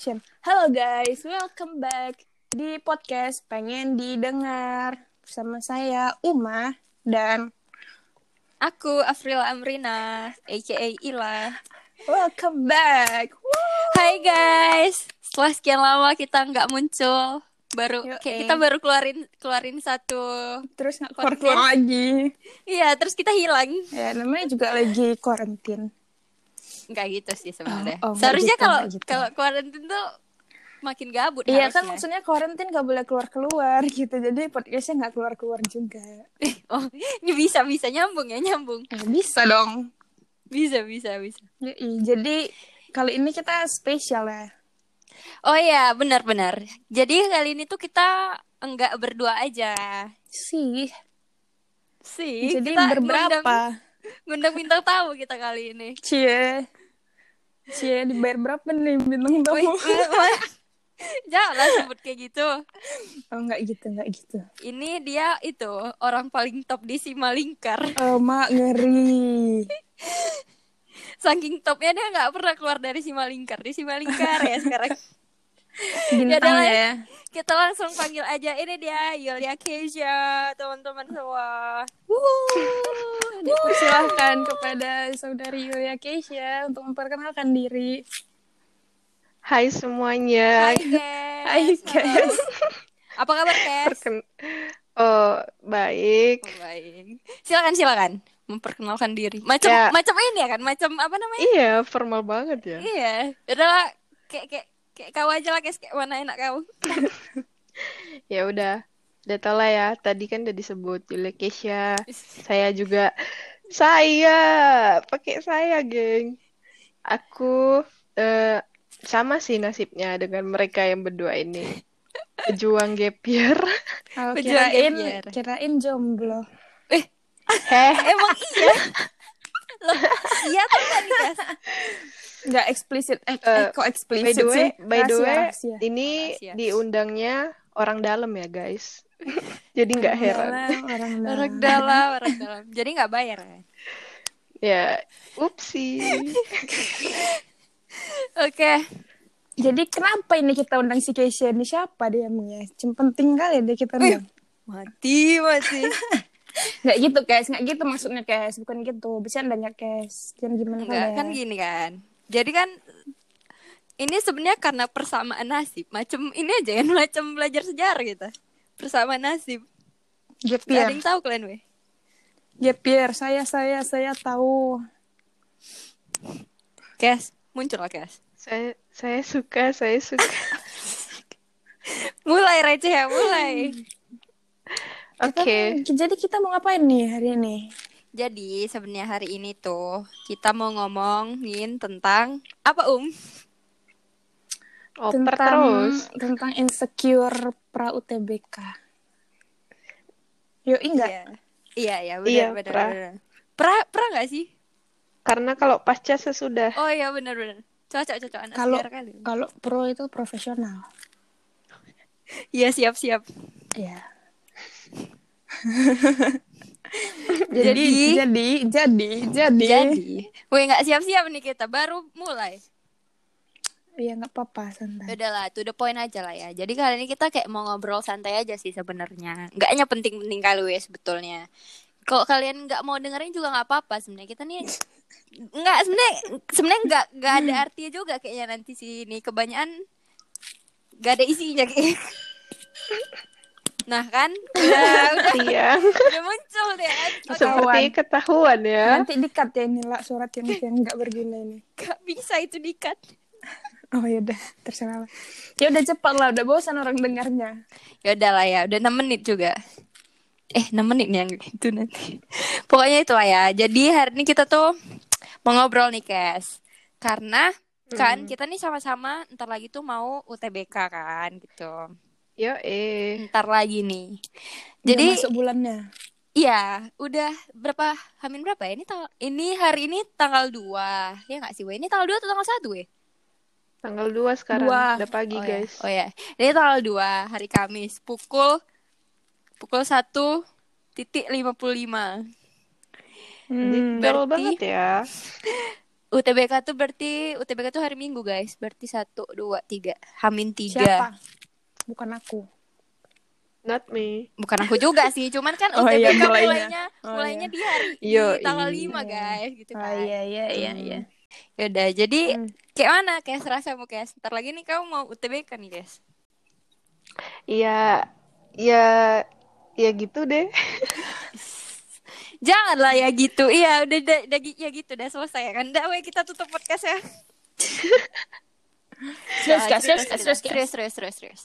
action. Halo guys, welcome back di podcast Pengen Didengar bersama saya Uma dan Aku Afril Amrina, aka Ila. welcome back. Woo! Hai guys, setelah sekian lama kita nggak muncul, baru Yoi. kayak kita baru keluarin keluarin satu. Terus nggak keluar keluar lagi. Iya, terus kita hilang. Ya namanya juga lagi karantin. Nggak gitu sih sebenarnya. Oh, oh, Seharusnya gitu, kalau gitu. kalau kuarantin tuh makin gabut Iya kan harusnya. maksudnya karantin nggak boleh keluar keluar gitu. Jadi podcastnya nggak keluar keluar juga. Oh, ini bisa bisa nyambung ya nyambung. Eh, bisa dong. Bisa bisa bisa. Jadi kali ini kita spesial ya. Oh iya, benar-benar. Jadi kali ini tuh kita enggak berdua aja. Sih. Sih, Jadi kita berberapa? Ngundang, ngundang bintang tamu kita kali ini. Cie. Cie dibayar berapa nih bintang tamu? Janganlah sebut kayak gitu. Oh enggak gitu, enggak gitu. Ini dia itu orang paling top di Simalingkar. Oh, mak ngeri. Saking topnya dia nggak pernah keluar dari Simalingkar. Di Simalingkar ya sekarang. Bintang Yaudah lah. ya. Kita langsung panggil aja. Ini dia Yulia Keisha, teman-teman semua. Wuh, dipersilahkan kepada saudari Yulia Keisha untuk memperkenalkan diri. Hai semuanya. Hai guys. Hai, guys. Apa kabar Kes? Perken- oh, baik. Oh, baik. Silakan silakan memperkenalkan diri. Macam Ya. macam ini ya kan? Macam apa namanya? Iya, formal banget ya. Iya, udah lah kayak kayak kayak kau aja lah, Kes. kayak mana enak kau. Ya udah. Udah tau lah ya, tadi kan udah disebut Yulia Keisha. Saya juga saya pakai saya, geng. Aku eh, sama sih nasibnya dengan mereka yang berdua ini. Pejuang gap year. Oh, Pejuang kirain, gap year. kirain jomblo. Heh, Emang iya. Loh, iya tuh kan nih, Kes? Enggak eksplisit. Eh, Eh, eh, kok by eksplisit the way, sih? by the way, rahasia. ini Rahasia. diundangnya orang dalam ya, guys. Jadi nggak Orang heran. dalam, orang dalam. Orang dalam, orang dalam. Jadi nggak bayar kan? Ya, upsi. Oke. Jadi kenapa ini kita undang si Keisha ini siapa dia emangnya? Cuma penting kali dia kita undang. Mati, mati. Nggak gitu, guys. Nggak gitu maksudnya, guys. Bukan gitu. Bercandanya, guys. Jangan gimana Enggak, ya. kan gini kan. Jadi kan ini sebenarnya karena persamaan nasib. Macam ini aja kan, macam belajar sejarah gitu. Persamaan nasib. Gap Gak ada year. yang tahu kalian, weh. Gap year. Saya, saya, saya tahu. Kes, muncul lah, Kes. Saya saya suka, saya suka. Mulai receh ya, mulai. Oke. Kita- jadi kita mau ngapain nih hari ini? Jadi sebenarnya hari ini tuh kita mau ngomongin tentang apa Um? Oper tentang terus. tentang insecure pra UTBK. Yo enggak. Iya, iya, iya, benar, Iya, benar, pra. benar. Pra, pra nggak sih? Karena kalau pasca sesudah. Oh iya, benar, benar. Cocok, cocok anak Kalau kali. kalau pro itu profesional. Iya, siap, siap. Ya. Jadi, jadi jadi jadi jadi, weh nggak siap-siap nih kita, baru mulai. ya nggak apa-apa santai. Udah lah, to the point aja lah ya. Jadi kali ini kita kayak mau ngobrol santai aja sih sebenarnya. Nggak hanya penting-penting kali ya sebetulnya. Kalau kalian nggak mau dengerin juga nggak apa-apa sebenarnya. Kita nih nggak sebenarnya sebenarnya nggak nggak ada artinya juga kayaknya nanti sini kebanyakan nggak ada isinya kayak. Nah kan, udah udah, Iya. udah muncul deh. kan. Oke, Seperti ketahuan ya. Nanti dikat ya ini lah surat yang yang nggak berguna ini. nggak bisa itu dikat. Oh ya udah terserah lah. Ya udah cepat lah, udah bosan orang dengarnya. Ya udah lah ya, udah 6 menit juga. Eh, 6 menit nih yang itu nanti. Pokoknya itu lah ya. Jadi hari ini kita tuh mau ngobrol nih, Kes. Karena kan kita nih sama-sama ntar lagi tuh mau UTBK kan gitu. Yo eh. Ntar lagi nih. Udah Jadi masuk bulannya. iya, udah berapa Hamin berapa ya? Ini tanggal ini hari ini tanggal 2. Ya nggak sih, we? Ini tanggal 2 atau tanggal 1, we? Tanggal 2 sekarang. Dua. Udah pagi, Oh ya. guys. Oh ya. Ini tanggal 2 hari Kamis pukul pukul 1 titik 55. Hmm. Berarti- banget ya. UTBK tuh berarti UTBK tuh hari Minggu guys. Berarti satu, dua, tiga. Hamin tiga. Siapa? Bukan aku. Not me. Bukan aku juga sih. Cuman kan Oh, UTBK iya, mulainya mulainya. Oh, mulainya iya. di hari di Yo, tanggal iya. 5 guys gitu Oh kan. iya iya iya iya. Yaudah, jadi Hmm. kayak mana kayak serasa mau kayak ntar lagi nih kamu mau UTBK nih guys. Iya, ya, ya gitu deh. Janganlah ya gitu. Iya, udah, udah, udah ya gitu udah selesai ya kan. Udah, weh, kita tutup podcast ya. Serius, serius, serius, serius, serius, serius.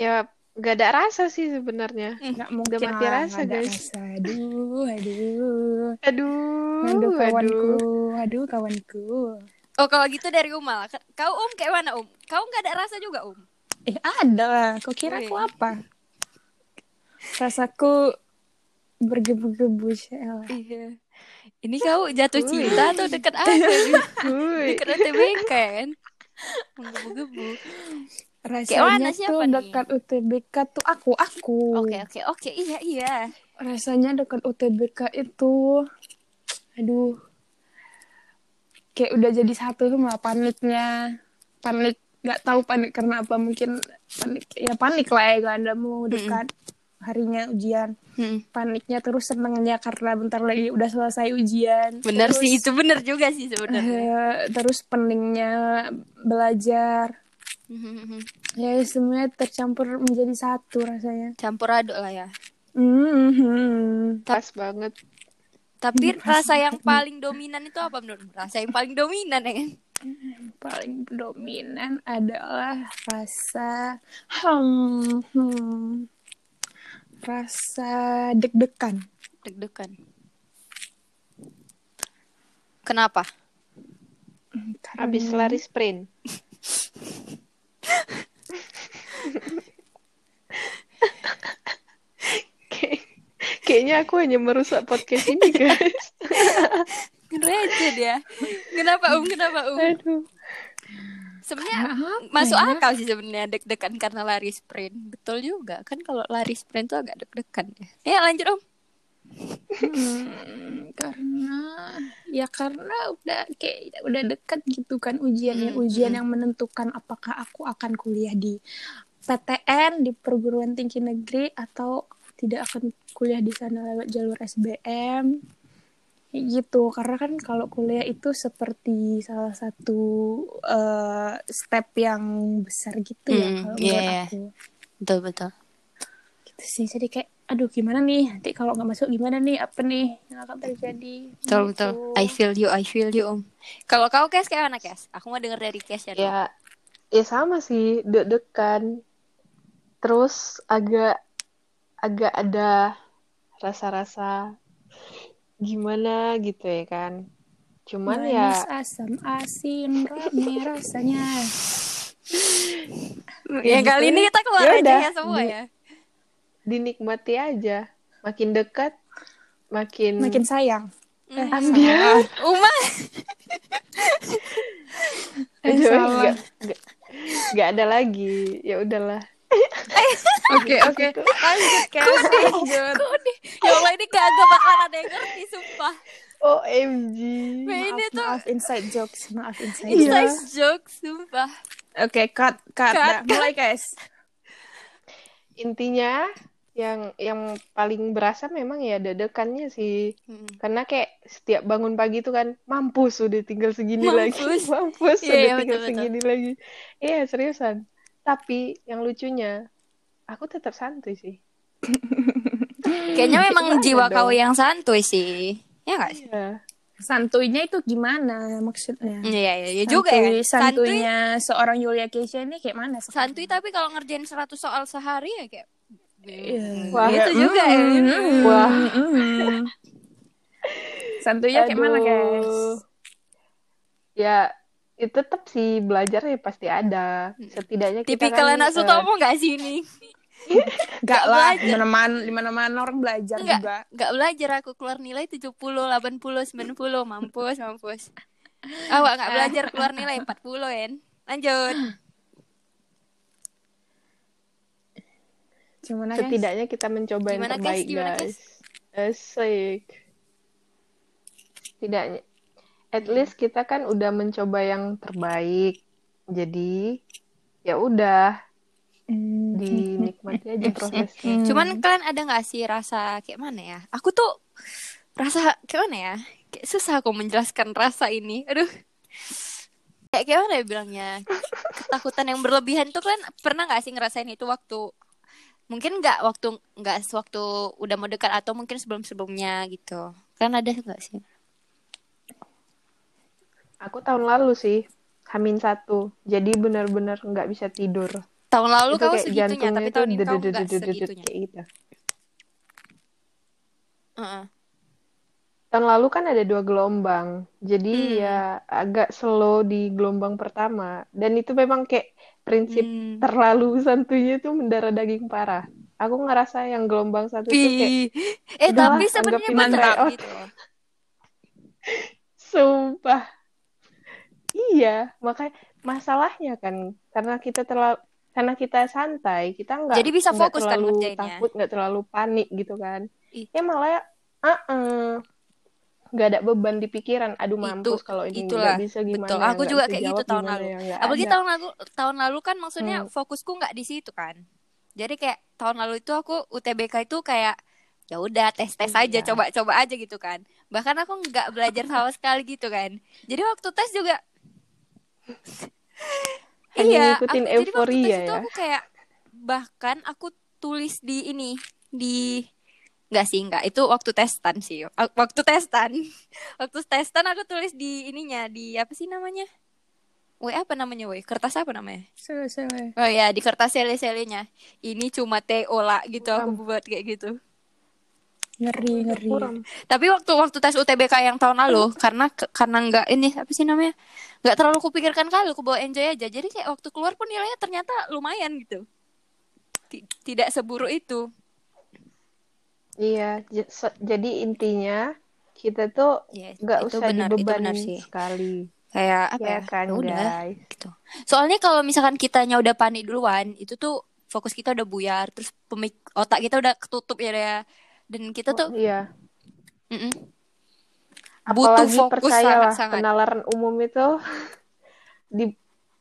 Ya, gak ada rasa sih sebenarnya. Nggak mungkin mati lah, rasa, ada guys. rasa. Aduh, aduh. Aduh, Aduh kawanku, aduh. aduh kawanku. Oh, kalau gitu dari Umal. Kau Um kayak mana Um? Kau nggak ada rasa juga Um? Eh ada lah, kau kira aku apa? Rasaku bergebu-gebu. Iya. Ini kau jatuh cinta atau dekat apa. Dekat UTBK kan? Menggebu-gebu. Rasanya tuh siapa nih? dekat UTBK tuh aku, aku. Oke, oke, oke. Iya, iya. Rasanya dekat UTBK itu, aduh, kayak udah jadi satu sama paniknya, panik nggak tahu panik karena apa mungkin panik ya panik lah ya udah mau dekat harinya ujian Hmm. paniknya terus senengnya karena bentar lagi udah selesai ujian Bener Terus, sih, itu bener juga sih sebenarnya. eh, terus peningnya belajar ya semuanya tercampur menjadi satu rasanya Campur aduk lah ya. Mhm. Pas banget. Tapi rasa yang paling dominan itu apa menurut? Rasa yang paling dominan ya kan? paling dominan adalah rasa hmm, hmm, rasa deg-degan Deg-degan. Kenapa? Habis lari sprint. Kayaknya aku hanya merusak podcast ini, guys. Ngereja dia. Kenapa Um? Kenapa Um? Aduh. Sebenarnya Apa masuk ya? akal sih sebenarnya deg-degan karena lari sprint. Betul juga. Kan kalau lari sprint tuh agak deg-degan ya. Ya lanjut Om. Hmm, karena ya karena udah kayak udah dekat gitu kan ujiannya Hmm, ujian hmm. yang menentukan apakah aku akan kuliah di PTN di perguruan tinggi negeri atau tidak akan kuliah di sana lewat jalur SBM Kayak gitu karena kan kalau kuliah itu seperti salah satu eh, step yang besar gitu ya Hmm, kalau menurut iya. aku Betul betul. gitu sih jadi kayak aduh gimana nih nanti kalau nggak masuk gimana nih apa nih yang akan terjadi Betul Gitu. betul. I feel you, I feel you Om. Kalau kau Kes kayak mana Kes? Aku mau denger dari Kes ya. Ya, ya sama sih, deg-degan. Terus agak agak ada rasa-rasa gimana gitu ya kan. Cuman Manis, ya asam asin rame rasanya Yang kali ini kita keluar Ya aja ya semua Di- ya. dinikmati aja. Makin dekat, makin makin sayang Hmm. ambiar. Uma. Eh, Aduh, salah. nggak- nggak- nggak ada lagi. Ya udahlah. oke oke lanjut kan lanjut Kode. Ya Allah ini kagak bakal ada yang ngerti sumpah. OMG. Weh, ini maaf, tuh maaf inside jokes maaf inside inside jokes joke sumpah. oke cut cut, Cut, dah. cut. mulai guys Intinya yang yang paling berasa memang ya deg-degannya sih. Hmm. Karena kayak setiap bangun pagi itu kan mampus udah tinggal segini lagi. Mampus. Mampus Iya, udah iya, tinggal betul, betul. segini lagi. Iya, seriusan. Tapi yang lucunya aku tetap santuy sih. Kayaknya memang Gimana jiwa dong? kau yang santuy sih. Ya nggak sih? Iya. santuinya itu gimana maksudnya Iya, iya, iya juga ya. Santuy- Santuy, santuinya seorang Yulia Keisha ini kayak mana santuy tapi kalau ngerjain 100 soal sehari ya kayak Iya. Wah. itu juga ya. Mm, Wah. mm. santuinya kayak mana guys Ya, itu tetap sih belajar ya pasti ada. Setidaknya kita Tipikal kan, anak eh, Sutomo nggak sih ini? Enggak lah, mana-mana orang belajar Enggak, juga. enggak belajar aku keluar nilai 70, 80, 90, mampus, mampus. Awak enggak belajar keluar nilai 40, En. Lanjut. Gimana guys? setidaknya kita mencoba yang Gimana, guys? terbaik Gimana, guys. Asik. Setidaknya at least kita kan udah mencoba yang terbaik. Jadi ya udah Hmm. dinikmati aja prosesnya. Hmm. Cuman kalian ada nggak sih rasa kayak mana ya? Aku tuh rasa kayak mana ya? Kayak susah aku menjelaskan rasa ini. Aduh. Kayak kayak mana ya bilangnya? Ketakutan yang berlebihan tuh kalian pernah nggak sih ngerasain itu waktu mungkin nggak waktu nggak sewaktu udah mau dekat atau mungkin sebelum sebelumnya gitu. Kan ada nggak sih? Aku tahun lalu sih, Hamin satu. Jadi benar-benar nggak bisa tidur. Tahun lalu itu kamu segitunya, tapi tahun ini kamu nggak segitunya. kayak gitu. Heeh. Tahun lalu kan ada dua gelombang, jadi Hmm. ya agak slow di gelombang pertama. Dan itu memang kayak prinsip Hmm. terlalu santuйnya itu mendarah daging parah. Aku ngerasa yang gelombang satu itu kayak. Eh tapi sebenarnya tryout. gitu. Sumpah. Iya, makanya masalahnya kan karena kita terlalu karena kita santai, kita nggak Jadi bisa fokus kan terlalu ngerjainnya. takut, nggak terlalu panik gitu kan. Ih. Ya malah uh nggak ada beban di pikiran. Aduh mampus kalau ini itulah, nggak bisa gimana Betul. Aku juga kayak gitu tahun lalu. ya, Apalagi ada. tahun lalu tahun lalu kan maksudnya Hmm. fokusku nggak di situ kan. Jadi kayak tahun lalu itu aku UTBK itu kayak ya udah tes tes aja Iya. coba coba aja gitu kan. Bahkan aku nggak belajar sama sekali gitu kan. Jadi waktu tes juga Hanya iya, ngikutin aku, jadi waktu euforia tes itu ya. aku kayak bahkan aku tulis di ini di Enggak sih, enggak. Itu waktu testan sih. Waktu testan. Waktu testan aku tulis di ininya, di apa sih namanya? Woi, apa namanya, woi? Kertas apa namanya? Sewe-sewe. Oh ya, di kertas sele-selenya. Ini cuma TO lah gitu aku Buram. buat kayak gitu. Ngeri, ngeri. Kurang. Tapi waktu waktu tes UTBK yang tahun lalu karena karena enggak ini apa sih namanya? Enggak terlalu kupikirkan kali, aku bawa enjoy aja. Jadi kayak waktu keluar pun nilainya ternyata lumayan gitu. Ti- Tidak seburuk itu. Iya, jadi intinya kita tuh Ya, nggak itu usah benar, dibebanin sih. sekali. Kayak apa Ya ya? kan, Ya udah guys. gitu. Soalnya kalau misalkan kitanya udah panik duluan, itu tuh fokus kita udah buyar, terus pemik otak kita udah ketutup ya ya. Dan kita tuh Oh, iya. mm-mm, butuh Apalagi fokus percayalah sangat-sangat. penalaran umum itu di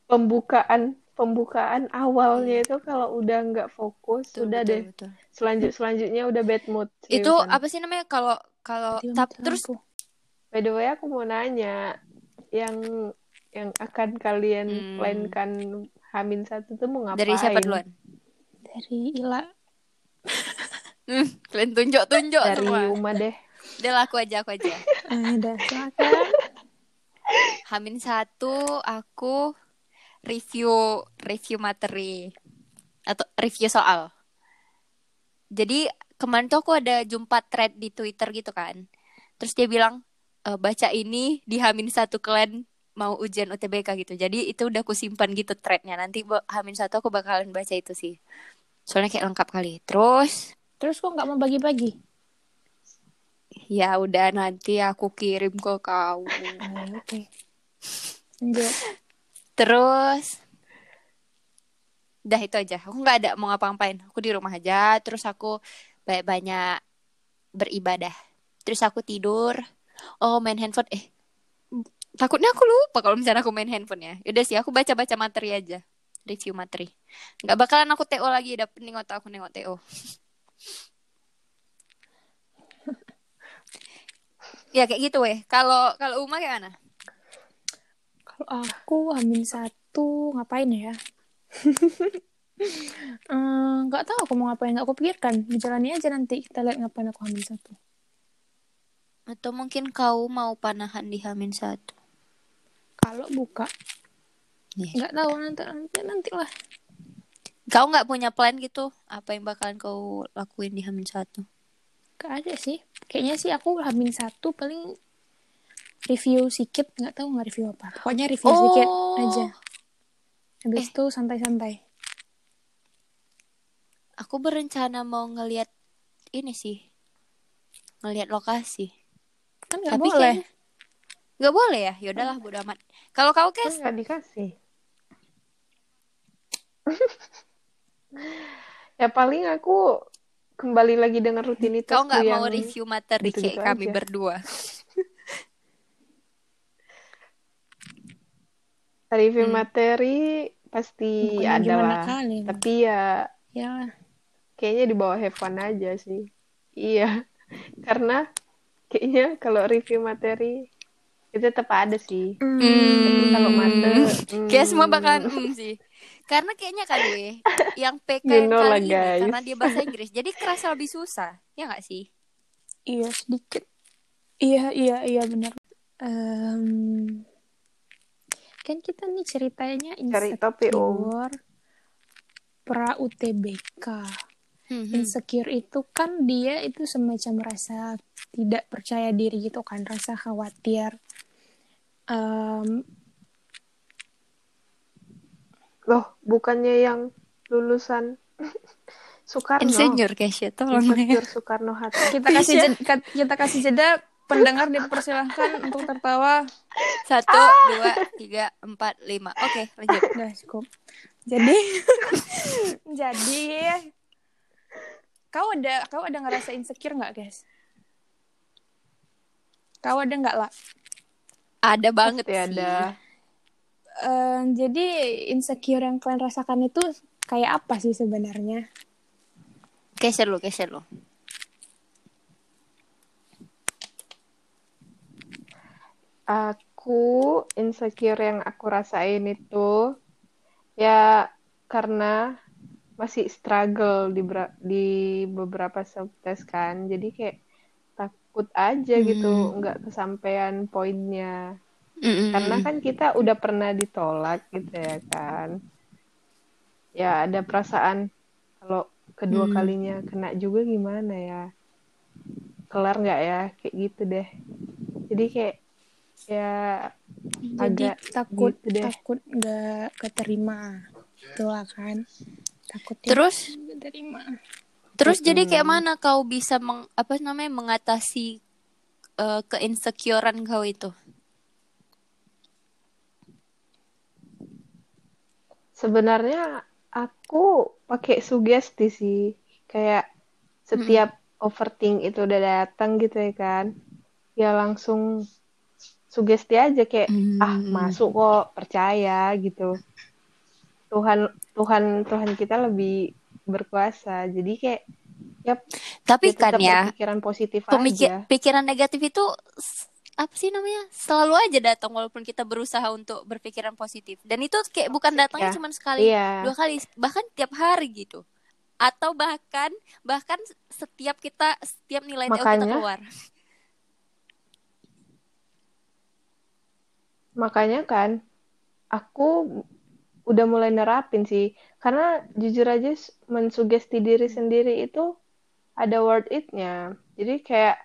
pembukaan pembukaan awalnya itu kalau udah nggak fokus, Betul, udah betul, deh. betul. Selanjut selanjutnya udah bad mood. Itu seriusan. apa sih namanya kalau kalau tap- terus By the way, aku mau nanya yang yang akan kalian Hmm. plankan Hamin satu tuh mau ngapain? dari siapa duluan? Dari Ila. Hmm, kalian tunjuk-tunjuk Dari semua. Uma deh. Udah lah, aku aja, aku aja. Udah, silakan. Hamin satu, aku review review materi atau review soal. Jadi kemarin tuh aku ada jumpa thread di Twitter gitu kan. Terus dia bilang e, baca ini di Hamin satu kalian mau ujian UTBK gitu. Jadi itu udah aku simpan gitu threadnya. Nanti Hamin satu aku bakalan baca itu sih. Soalnya kayak lengkap kali. Terus Terus kok nggak mau bagi-bagi? ya udah nanti aku kirim ke kau. Ah, Oke. Terus Udah itu aja. Aku nggak ada mau ngapa-ngapain. Aku di rumah aja. Terus aku banyak-banyak beribadah. Terus aku tidur. Oh main handphone. Eh takutnya aku lupa kalau misalnya aku main handphone ya. Udah sih aku baca-baca materi aja. Review materi. Nggak bakalan aku TO lagi. Udah pening otak aku nengok TO. ya kayak gitu weh. Kalau kalau Uma kayak mana? Kalau aku Hamin satu ngapain ya? Eh, Nggak tahu aku mau ngapain, nggak aku pikirkan. Dijalani aja nanti kita lihat ngapain aku Hamin satu. Atau mungkin kau mau panahan di Hamin satu? Kalau buka, Yes. nggak tahu nanti nanti nanti lah. Kau nggak punya plan gitu? Apa yang bakalan kau lakuin di Hamin satu? Gak ada sih. Kayaknya sih aku Hamin satu paling review sedikit, nggak tahu nggak review apa. Pokoknya review sedikit Oh. aja. Habis Eh. itu santai-santai. Aku berencana mau ngelihat ini sih, ngelihat lokasi. Kan nggak Tapi boleh. kayaknya nggak boleh ya. Yaudahlah, bodo amat. Kalau kau Kan kes, nggak dikasih. ya paling aku kembali lagi dengan rutinitas kau nggak mau review materi gitu-gitu kayak kami aja. berdua. review Hmm. materi pasti Bukannya ada lah. kali. Tapi ya Ya, kayaknya di bawah have fun aja sih. Iya. Karena kayaknya kalau review materi itu tetap ada sih. Tapi kalau mate, Hmm. Kayak semua hmm, bakalan mm sih. Karena kayaknya kan gue yang PK You know lah, kali ini guys. karena dia bahasa Inggris. Jadi kerasa lebih susah. Ya nggak sih? iya sedikit. Iya, iya, iya benar. Em, kan kita nih ceritanya insecure pra UTBK. Hmm, hmm. Insecure itu kan dia itu semacam rasa tidak percaya diri gitu kan, rasa khawatir. Em, Loh, bukannya yang lulusan Soekarno? Insinyur Kesha, tolong ya. Insecure Soekarno Hatta. kita kasih jeda, kita kasih jeda pendengar dipersilahkan untuk tertawa Satu, dua, tiga, empat, lima. Oke, lanjut. udah cukup jadi jadi kau ada kau ada ngerasa insecure nggak guys kau ada nggak lah Ada banget Pasti sih. ada. Eh, jadi insecure yang kalian rasakan itu kayak apa sih sebenarnya Kesha lu, Kesha lu. Aku insecure yang aku rasain itu ya karena masih struggle di di beberapa subtes kan. Jadi kayak takut aja gitu Hmm. nggak kesampaian poinnya. Mm-mm. Karena kan kita udah pernah ditolak gitu ya kan. Ya ada perasaan kalau kedua Hmm. kalinya kena juga gimana ya. Kelar nggak ya kayak gitu deh. Jadi kayak ya jadi Agak takut gitu deh. takut nggak keterima itulah kan takut Terus, keterima terus jadi kayak mana kau bisa meng, apa namanya mengatasi eh, keinsecurean kau itu? Sebenarnya aku pakai sugesti sih. Kayak setiap overthink itu udah datang gitu ya kan. Ya langsung sugesti aja kayak ah Hmm. masuk kok, percaya gitu. Tuhan Tuhan Tuhan kita lebih berkuasa. Jadi kayak ya Tapi ya kan ya, berpikiran positif pemikir aja. pikiran negatif itu apa sih namanya selalu aja datang walaupun kita berusaha untuk berpikiran positif dan itu kayak bukan datangnya Ya. cuma sekali Iya. dua kali bahkan tiap hari gitu atau bahkan bahkan setiap kita setiap nilai TO kita Makanya- keluar Makanya kan aku udah mulai nerapin sih. Karena jujur aja mensugesti diri sendiri itu ada word it-nya. Jadi kayak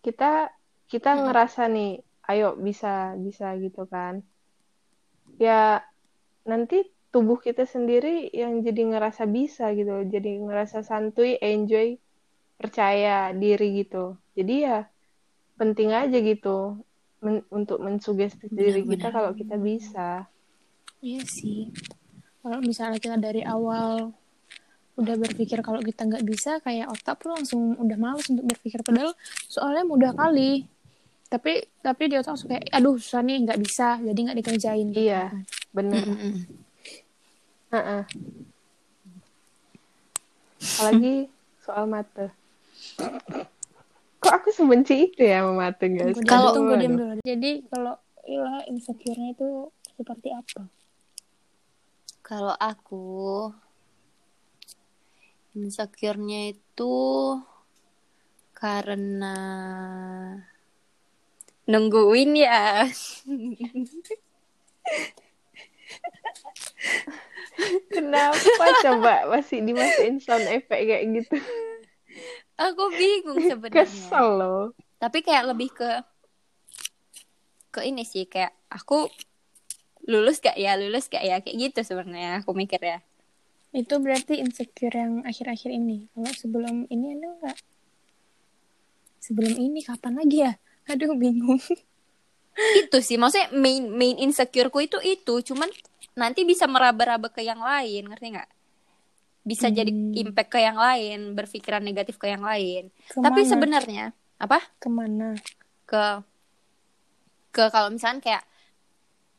kita kita Mm-mm. ngerasa nih, ayo bisa bisa gitu kan. Ya nanti tubuh kita sendiri yang jadi ngerasa bisa gitu. Jadi ngerasa santuy, enjoy, percaya diri gitu. Jadi ya penting aja gitu men- untuk mensugesti diri kita kalau kita bisa. Iya sih. Kalau misalnya kita dari awal udah berpikir kalau kita nggak bisa, kayak otak tuh langsung udah males untuk berpikir. Padahal soalnya mudah kali. Tapi tapi di otak langsung kayak, aduh susah nih nggak bisa, jadi nggak dikerjain. gitu Iya. kan. Bener. Mm-mm. Heeh. Apalagi soal mate. Kok aku sebenci itu ya sama mate guys? Kalau- tunggu diam dulu. Jadi kalau ilah insecure-nya itu seperti apa? kalau aku insecure-nya itu karena nungguin ya Kenapa coba masih dimasukin sound effect kayak gitu? aku bingung sebenarnya Kesel loh. tapi kayak lebih ke ke ini sih kayak aku lulus gak ya lulus gak ya kayak gitu sebenarnya aku mikir ya Itu berarti insecure yang akhir-akhir ini. Kalau sebelum ini ada nggak? Sebelum ini kapan lagi ya? Aduh bingung. itu sih maksudnya main main insecureku itu itu cuman nanti bisa meraba-raba ke yang lain ngerti nggak bisa jadi Hmm. impact ke yang lain berpikiran negatif ke yang lain Ke mana? tapi sebenarnya apa ke mana? ke ke kalau misalnya kayak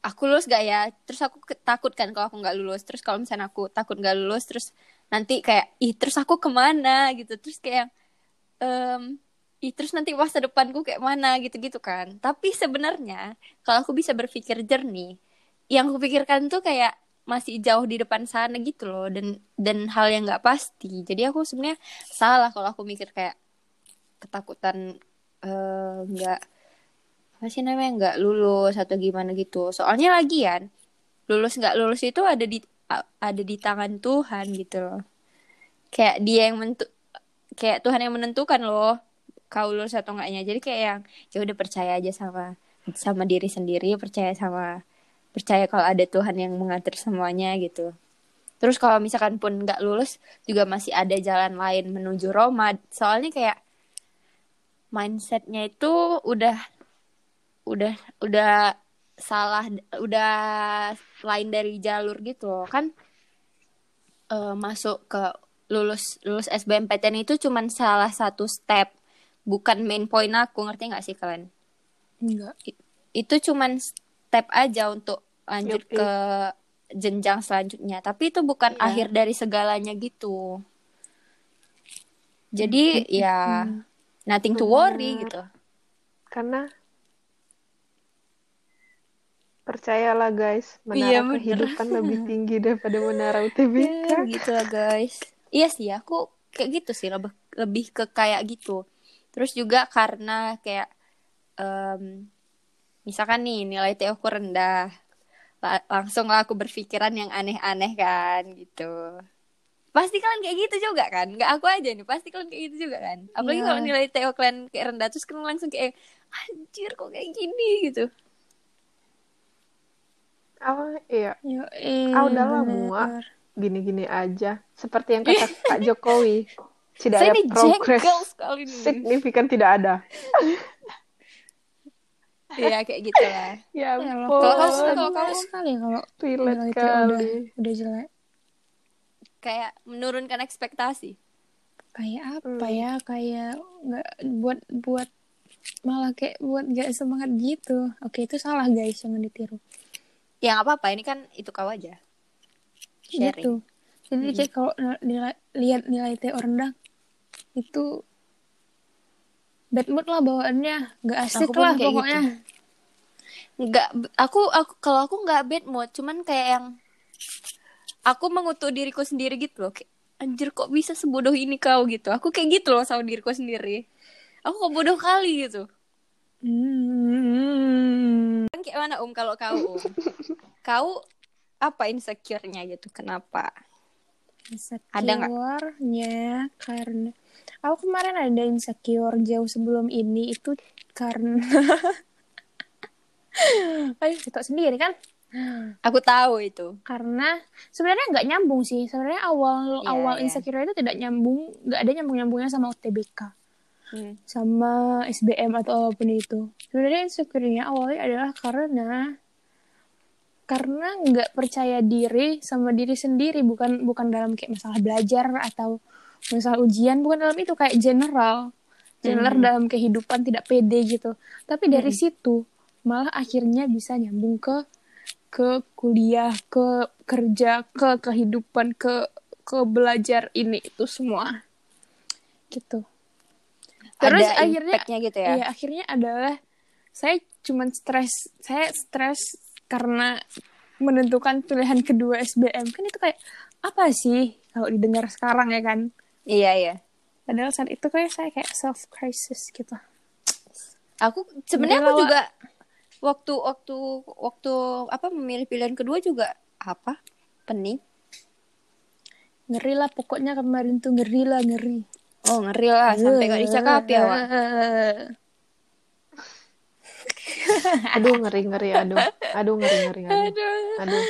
aku lulus gak ya terus aku takut kan kalau aku nggak lulus terus kalau misalnya aku takut nggak lulus terus nanti kayak ih terus aku ke mana gitu terus kayak em ih terus nanti masa depanku kayak mana gitu-gitu kan. Tapi sebenarnya kalau aku bisa berpikir jernih yang aku pikirkan tuh kayak masih jauh di depan sana gitu loh dan dan hal yang nggak pasti. Jadi aku sebenarnya salah kalau aku mikir kayak ketakutan eh, nggak apa sih namanya nggak lulus atau gimana gitu. Soalnya lagian lulus nggak lulus itu ada di ada di tangan Tuhan gitu loh. Kayak dia yang mentu kayak Tuhan yang menentukan loh kau lulus atau enggaknya. Jadi kayak yang ya udah percaya aja sama sama diri sendiri percaya sama percaya kalau ada Tuhan yang mengatur semuanya gitu. Terus kalau misalkan pun nggak lulus juga masih ada jalan lain menuju Roma. Soalnya kayak mindsetnya itu udah udah udah salah udah lain dari jalur gitu loh. Kan eh, masuk ke lulus lulus SBMPTN itu cuman salah satu step bukan main point aku ngerti nggak sih kalian Enggak. itu cuman step aja untuk lanjut Yupi. ke jenjang selanjutnya tapi itu bukan Iya. akhir dari segalanya gitu jadi ya nothing to worry Benar. gitu Karena percayalah guys, menara Iya, bener. kehidupan lebih tinggi daripada menara UTBK. Ya, gitu lah guys. Iya sih, aku kayak gitu sih lebih lebih ke kayak gitu. Terus juga karena kayak em, misalkan nih nilai TO ku rendah, La- langsung lah aku berpikiran yang aneh-aneh kan gitu. Pasti kalian kayak gitu juga kan? Nggak aku aja nih, pasti kalian kayak gitu juga kan? Apalagi Iya. kalau nilai TO kalian kayak rendah, terus kalian langsung kayak anjir kok kayak gini gitu. Ah, iya, Yo, eh, Ah, udahlah, bener. muak. gini-gini aja. Seperti yang kata Pak Jokowi, tidak Saya ada ini progres jengkel sekali nih. signifikan tidak ada. Iya kayak gitu lah. Ya Ya ampun, Kalau kalau kalau sekali kalau relate nilai itu udah kali. udah jelek. Kayak menurunkan ekspektasi. Kayak apa Hmm. ya? Kayak nggak buat buat malah kayak buat gak semangat gitu. Oke itu salah guys, jangan ditiru. Ya nggak apa-apa, ini kan itu kau aja. Sharing. Gitu. Jadi kayak kalau nilai, lihat nilai TO rendah itu bad mood lah bawaannya, nggak asik Aku lah kayak pokoknya. Nggak, aku aku kalau aku nggak bad mood, cuman kayak yang aku mengutuk diriku sendiri gitu loh. Kayak, anjir kok bisa sebodoh ini kau gitu. Aku kayak gitu loh sama diriku sendiri. Aku kok bodoh kali gitu. Hmm. Kan kayak mana Om kalau kau Om? kau apa insecure-nya gitu? Kenapa? Insecure-nya karena aku kemarin ada insecure jauh sebelum ini itu karena Ayo kita sendiri kan Aku tahu itu. karena sebenarnya nggak nyambung sih sebenarnya awal Iya, awal iya. insecure itu tidak nyambung nggak ada nyambung nyambungnya sama UTBK Hmm. sama SBM atau apa pun itu sebenarnya insecure-nya awalnya adalah karena karena nggak percaya diri sama diri sendiri bukan bukan dalam kayak masalah belajar atau masalah ujian bukan dalam itu kayak general general Mhm. dalam kehidupan tidak pede gitu tapi dari Mhm. situ malah akhirnya bisa nyambung ke ke kuliah ke kerja ke kehidupan ke ke belajar ini itu semua gitu terus Ada akhirnya gitu ya. Iya, akhirnya adalah saya cuman stres. Saya stres karena menentukan pilihan kedua SBM. Kan itu kayak apa sih kalau didengar sekarang ya kan? Iya, iya. Padahal saat itu kayak saya kayak self crisis gitu. Aku sebenarnya aku juga waktu waktu waktu apa memilih pilihan kedua juga apa? Pening. Ngeri lah pokoknya kemarin tuh ngeri lah ngeri. Oh, ngeri lah sampai gak dicakapi awak. Aduh ngeri ngeri aduh. Aduh ngeri ngeri aduh. Aduh.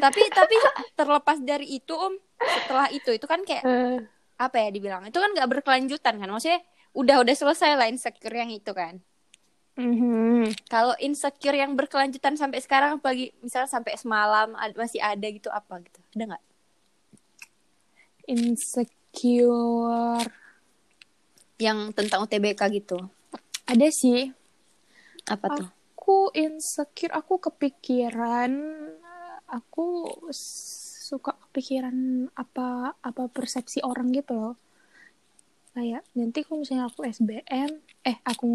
tapi tapi terlepas dari itu Om, setelah itu itu kan kayak Eh, apa ya dibilang? Itu kan gak berkelanjutan kan. Maksudnya udah udah selesai lah insecure yang itu kan. Mhm. Kalau insecure yang berkelanjutan sampai sekarang apalagi misalnya sampai semalam ad- masih ada gitu apa gitu. Ada nggak? Insecure. Yang tentang UTBK gitu. Ada sih. Apa tuh? aku insecure aku kepikiran aku suka kepikiran apa apa persepsi orang gitu loh kayak nanti kalau misalnya aku SBM eh aku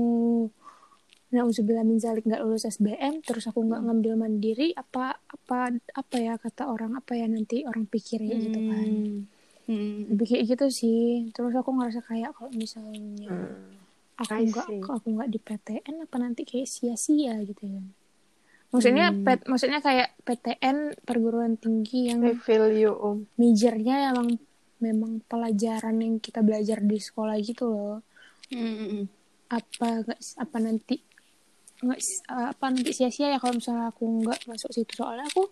Nauzubillah min zalik nggak lulus SBM terus aku nggak ngambil mandiri apa apa apa ya kata orang apa ya nanti orang pikirnya gitu kan Hmm. lebih kayak gitu sih terus aku ngerasa kayak kalau misalnya Hmm. Aku nggak aku nggak di PTN apa nanti kayak sia-sia gitu kan maksudnya Hmm. pet- maksudnya kayak PTN perguruan tinggi yang you um majornya emang memang pelajaran yang kita belajar di sekolah gitu loh Hmm. apa apa nanti nggak apa nanti sia-sia ya kalau misalnya aku nggak masuk situ soalnya aku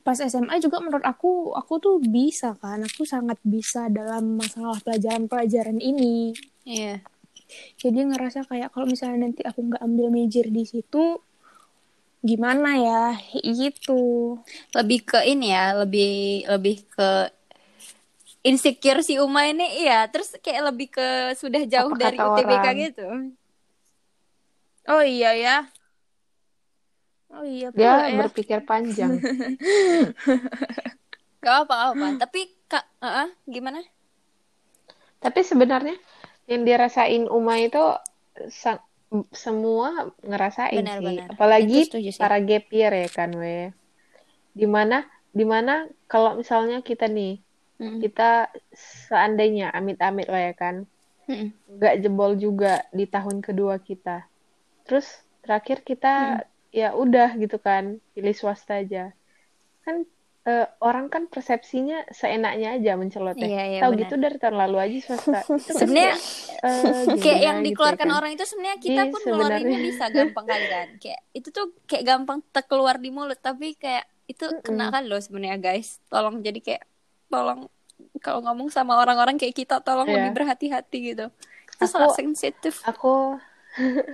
pas SMA juga menurut aku aku tuh bisa kan aku sangat bisa dalam masalah pelajaran-pelajaran ini Iya. Jadi ngerasa kayak kalau misalnya nanti aku nggak ambil major di situ gimana ya gitu Lebih ke ini ya, lebih lebih ke insecure si Uma ini iya, terus kayak lebih ke sudah jauh Apa dari UTBK orang? gitu. oh iya ya oh iya dia pula ya berpikir panjang Gak apa-apa, tapi Kak, Heeh, gimana? tapi sebenarnya yang dirasain Uma itu semua ngerasain Benar, sih. benar. apalagi sih. para gap year ya kan we. Di mana di mana kalau misalnya kita nih kita seandainya amit-amit lah ya kan. Mm-mm. nggak jebol juga di tahun kedua kita. Terus terakhir kita ya udah gitu kan pilih swasta aja. Kan eh, orang kan persepsinya seenaknya aja menceloteh Iya, iya, tahu gitu dari tahun lalu aja swasta kan Sebenarnya eh, kayak yang gitu dikeluarkan kan. orang itu sebenarnya kita Iya, pun ngeluarinnya bisa gampang kali kan. Kayak itu tuh kayak gampang terkeluar di mulut, tapi kayak itu kena kan loh sebenarnya guys. Tolong jadi kayak tolong kalau ngomong sama orang-orang kayak kita tolong Iya. lebih berhati-hati gitu. Itu Aku- sangat sensitif. aku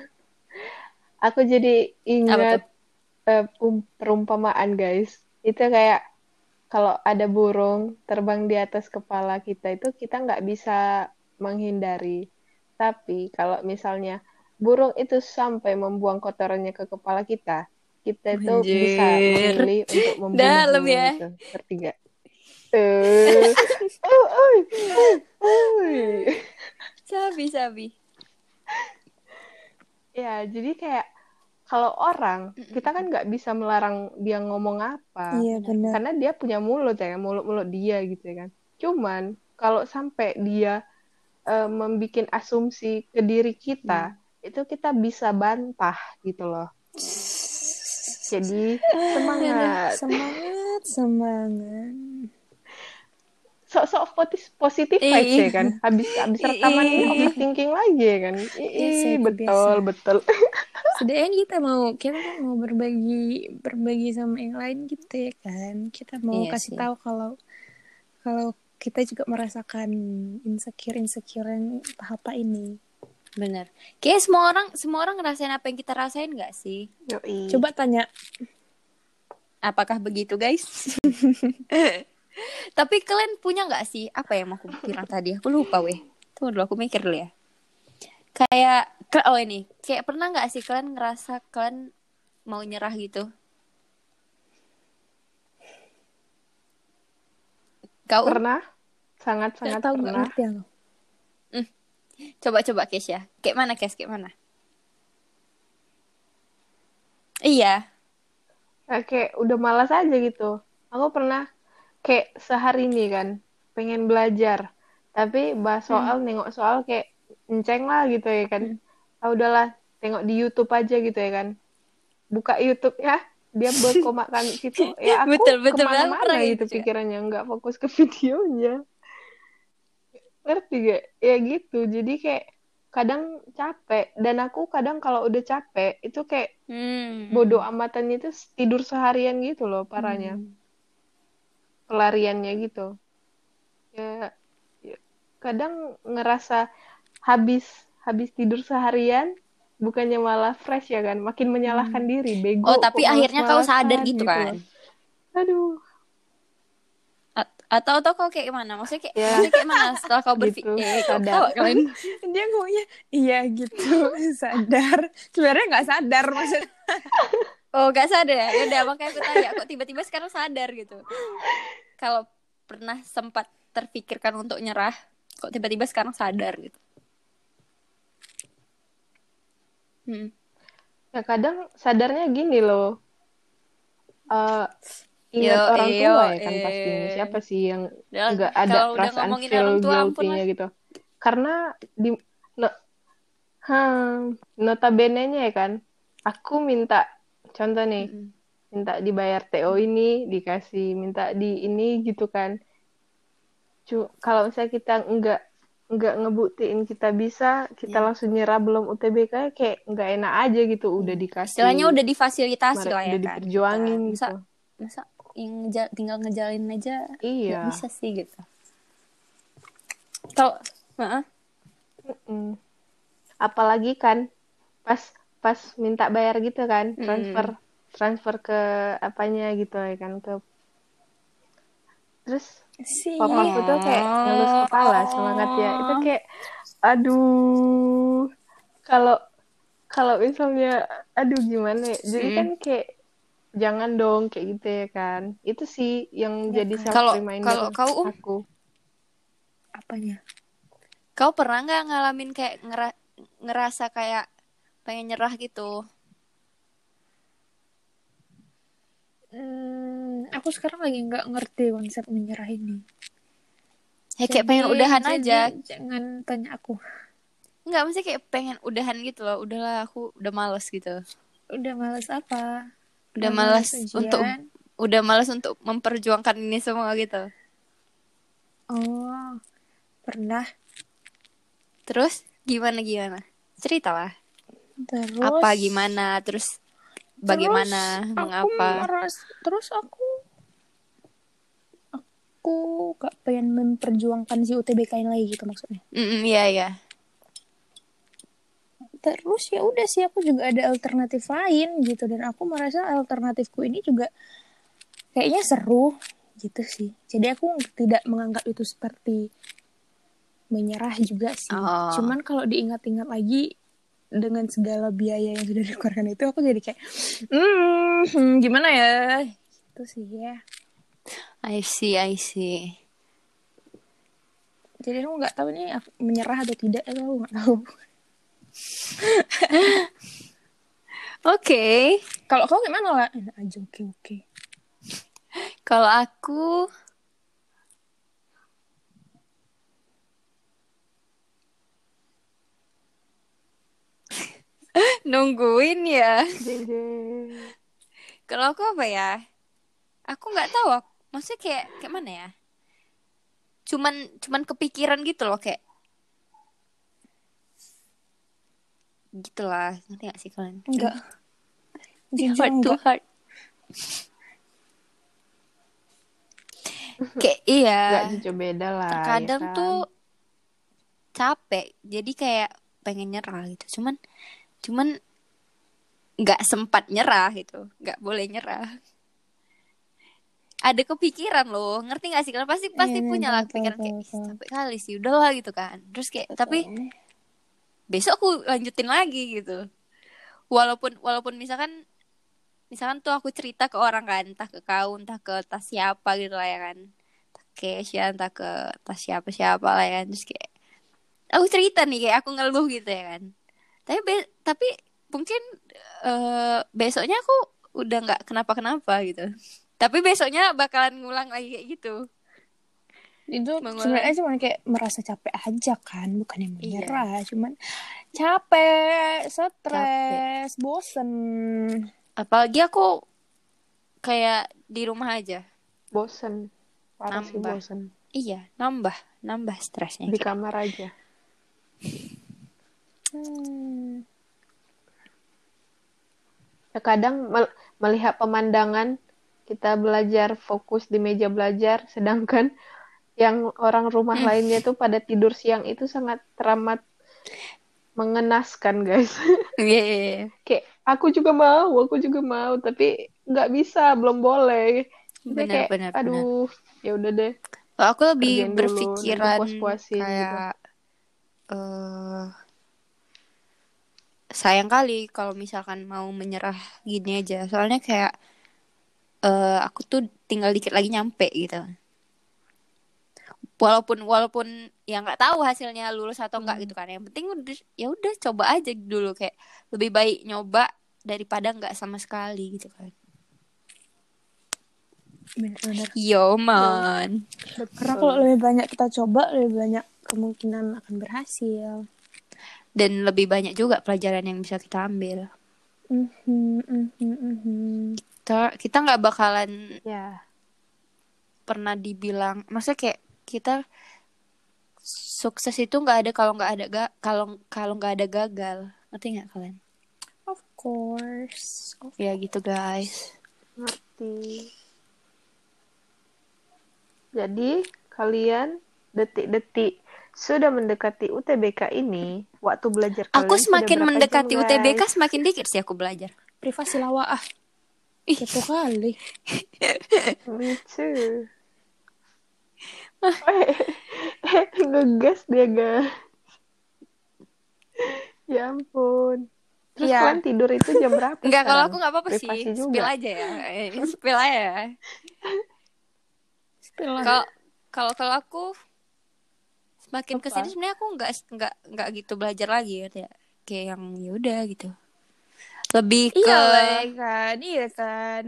aku jadi ingat um- perumpamaan guys itu kayak kalau ada burung terbang di atas kepala kita itu kita nggak bisa menghindari tapi kalau misalnya burung itu sampai membuang kotorannya ke kepala kita kita itu bisa memilih untuk membunuh Dalam ya. itu ngerti nggak Eh, oh, oi, oi. Sabi sabi. Ya, jadi kayak kalau orang, kita kan nggak bisa melarang dia ngomong apa. iya benar Karena dia punya mulut ya, mulut-mulut dia gitu ya kan. Cuman kalau sampai dia eh, membuat asumsi ke diri kita, itu kita bisa bantah gitu loh. Jadi semangat. semangat semangat Sok-sok positif vibes Ih. ya kan. Habis habis rekaman ini Ih. overthinking lagi ya kan. Itu betul, biasa. betul. Sedangkan kita mau kita kan mau berbagi berbagi sama yang lain gitu ya kan. Kita mau Iya kasih sih. tahu kalau kalau kita juga merasakan insecure insecure yang tahap ini. Bener. Kayak semua orang semua orang ngerasain apa yang kita rasain gak sih? Yoi. Coba tanya Apakah begitu guys? Tapi kalian punya nggak sih apa yang mau aku bilang tadi? Aku lupa weh. Tunggu dulu aku mikir dulu ya. Kayak oh ini, kayak pernah nggak sih kalian ngerasa kalian mau nyerah gitu? Kau pernah? nggak Sangat-sangat tahu pernah. ngerti aku. coba-coba Kes ya. Kayak mana Kes? Kayak mana? Iya. Nah, kayak udah malas aja gitu. Aku pernah kayak sehari ini kan pengen belajar, tapi bahas soal nengok soal kayak enceng lah gitu ya kan. Ah udahlah, tengok di YouTube aja gitu ya kan. Buka YouTube ya, dia berkomakkan situ. Ya aku Betul, betul. Ke mana-mana gitu gitu. pikirannya, nggak fokus ke videonya. Ngerti gak? Ya gitu. Jadi kayak kadang capek dan aku kadang kalau udah capek itu kayak Hmm. bodoh amatan itu tidur seharian gitu loh parahnya Hmm. Pelariannya gitu. Ya, ya, kadang ngerasa habis habis tidur seharian bukannya malah fresh ya kan? Makin menyalahkan diri bego Oh, tapi kok akhirnya kau sadar malas-malasan gitu kan? aduh. Atau atau kau kayak gimana? Maksudnya kayak, Ya. maksudnya kayak mana setelah kau Gitu, berpikir? Eh, kau sadar. tahu kalian dia ngomongnya iya gitu. Sadar. Sebenarnya nggak sadar maksudnya Oh gak sadar ya? Ya udah makanya aku tanya kok tiba-tiba sekarang sadar gitu. Kalau pernah sempat terpikirkan untuk nyerah, kok tiba-tiba sekarang sadar gitu. Hmm. Ya kadang sadarnya gini loh. Eh ingat Yo, orang tua ya kan eh. pastinya. Siapa sih yang Udah, nggak ada kalau perasaan feel orang tua guilty-nya gitu. Karena di no, hmm, notabene-nya ya kan, aku minta contoh nih, Mm-mm. minta dibayar TO ini, dikasih, minta di ini gitu kan. Kalau misalnya kita nggak nggak ngebuktiin kita bisa, kita Iya. langsung nyerah belum UTBK kayak nggak enak aja gitu, udah dikasih. Istilahnya udah difasilitasi lah ya udah kan. diperjuangin Kita. Masa, gitu. masa yang ngeja- tinggal ngejalin aja Iya. nggak bisa sih gitu. Kalau Heeh. Mm. Apalagi kan pas pas minta bayar gitu kan, Mm. transfer transfer ke apanya gitu ya kan ke terus sih papaku tuh kayak ngelus kepala semangat ya itu kayak aduh kalau kalau misalnya aduh gimana ya jadi Mm. kan kayak jangan dong kayak gitu ya kan itu sih yang Ya jadi kan. self Kalau- reminder kalau kau, Um? aku apanya Kau pernah nggak ngalamin kayak ngera- ngerasa kayak pengen nyerah gitu? Hmm, aku sekarang lagi nggak ngerti konsep menyerah ini Ya kayak pengen Jadi- udahan jadi aja. jangan tanya aku Enggak, mesti kayak pengen udahan gitu loh. Udahlah, aku udah males gitu. udah males apa Udah Udah males males untuk udah males untuk memperjuangkan ini semua gitu. oh pernah Terus gimana gimana? Ceritalah. Terus Apa gimana? Terus bagaimana? Terus mengapa? aku meras- terus aku aku gak pengen memperjuangkan si UTBK ini lagi gitu maksudnya Mm iya iya. terus ya udah sih aku juga ada alternatif lain gitu dan aku merasa alternatifku ini juga kayaknya seru gitu sih jadi aku tidak menganggap itu seperti menyerah juga sih Oh. cuman kalau diingat-ingat lagi dengan segala biaya yang sudah dikeluarkan itu aku jadi kayak hmm hmm, gimana ya? itu sih ya. I see, I see. jadi aku nggak tahu aku menyerah atau tidak itu aku nggak tahu. Oke. kalau kau gimana lah enak aja oke oke. Kalau aku nungguin ya. Kalau aku apa ya? Aku nggak tahu. aku- Maksudnya kayak kayak mana ya? Cuman cuman kepikiran gitu loh kayak gitulah ngerti gak sih kalian? enggak jujur Heart to heart. kayak iya. Jujur beda lah ya terkadang kan? tuh capek jadi kayak pengen nyerah gitu cuman cuman nggak sempat nyerah gitu nggak boleh nyerah. Ada kepikiran loh ngerti gak sih? Kalian pasti pasti Iya, punya tahu, lah kepikiran kayak "Ih, tahu. capek kali sih udahlah gitu kan. Terus kayak tapi besok aku lanjutin lagi gitu. Walaupun walaupun misalkan misalkan tuh aku cerita ke orang kan entah ke kau entah ke tas siapa gitu lah ya kan. Entah ke Keisha entah ke tas siapa siapa lah ya kan. Terus kayak aku cerita nih kayak aku ngeluh gitu ya kan tapi be- tapi mungkin eh, besoknya aku udah nggak kenapa kenapa gitu. Tapi besoknya bakalan ngulang lagi kayak gitu. Itu sebenarnya cuma kayak merasa capek aja kan bukan yang Iya. menyerah cuman capek stres bosen. Apalagi aku kayak di rumah aja. Bosen. Parah sih Nambah. bosen. Iya nambah. Nambah stresnya di kamar aja Hmm. kadang mel- melihat pemandangan kita belajar fokus di meja belajar sedangkan yang orang rumah Hmm. lainnya tuh pada tidur siang itu sangat teramat mengenaskan guys iya iya, iya. kayak aku juga mau aku juga mau tapi nggak bisa belum boleh benar kayak benar aduh ya udah deh Kalau aku lebih Kerjain dulu, berpikiran nanti puas-puasin gitu. kayak eh sayang kali kalau misalkan mau menyerah gini aja. Soalnya kayak eh aku tuh tinggal dikit lagi nyampe gitu. Walaupun walaupun ya nggak tahu hasilnya lulus atau enggak Hmm. gitu kan. Yang penting udah ya udah coba aja dulu kayak lebih baik nyoba daripada nggak sama sekali gitu kan. Yo man. Karena kalau lebih banyak kita coba, lebih banyak kemungkinan akan berhasil. Dan lebih banyak juga pelajaran yang bisa kita ambil. Mhm, mhm, mhm. Kita kita nggak bakalan Ya. pernah dibilang maksudnya kayak kita sukses itu nggak ada kalau nggak ada ga, kalau kalau nggak ada gagal ngerti nggak kalian Of course. Of ya gitu guys Ngerti. Jadi, kalian detik-detik sudah mendekati UTBK ini, waktu belajar aku semakin mendekati jam, UTBK guys? semakin dikit sih aku belajar privasi lawa ah. Ih. Satu kali. Me too. Eh, ngegas dia guys. Ya ampun. Terus Iya. kalian tidur itu jam berapa? nggak kalau aku nggak apa-apa sih juga. spill aja ya Eh, spill aja ya kalau kalau kalau aku semakin Apa? ke sini sebenarnya aku nggak nggak nggak gitu belajar lagi ya kayak yang ya udah gitu lebih ke Iya kan, iya kan.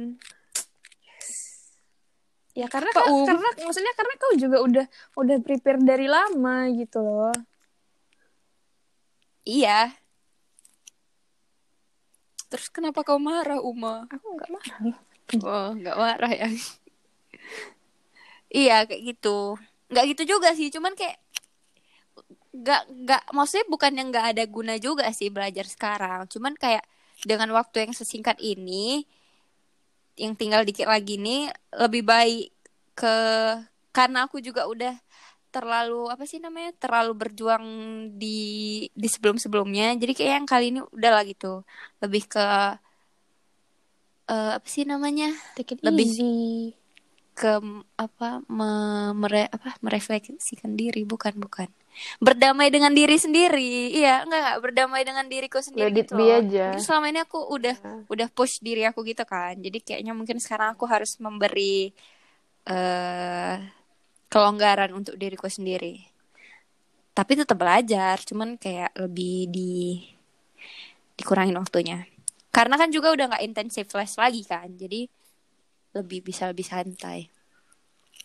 Ya karena Pak Um. karena maksudnya karena kau juga udah udah prepare dari lama gitu loh. iya terus kenapa kau marah Uma Aku nggak marah. Oh, nggak marah ya. iya, kayak gitu. Nggak gitu juga sih, cuman kayak nggak nggak maksudnya bukan yang nggak ada guna juga sih belajar sekarang. Cuman kayak dengan waktu yang sesingkat ini yang tinggal dikit lagi nih lebih baik ke karena aku juga udah terlalu apa sih namanya terlalu berjuang di di sebelum sebelumnya jadi kayak yang kali ini udah lah gitu lebih ke eh, apa sih namanya Take it Lebih- easy. Ke apa me- mere- apa merefleksikan diri bukan bukan. Berdamai dengan diri sendiri. Iya enggak enggak berdamai dengan diriku sendiri Let it gitu aja. Selama ini aku udah Ya. udah push diri aku gitu kan. Jadi kayaknya mungkin sekarang aku harus memberi eh kelonggaran untuk diriku sendiri. Tapi tetap belajar cuman kayak lebih di dikurangin waktunya. Karena kan juga udah nggak intensif les lagi kan. Jadi lebih bisa lebih santai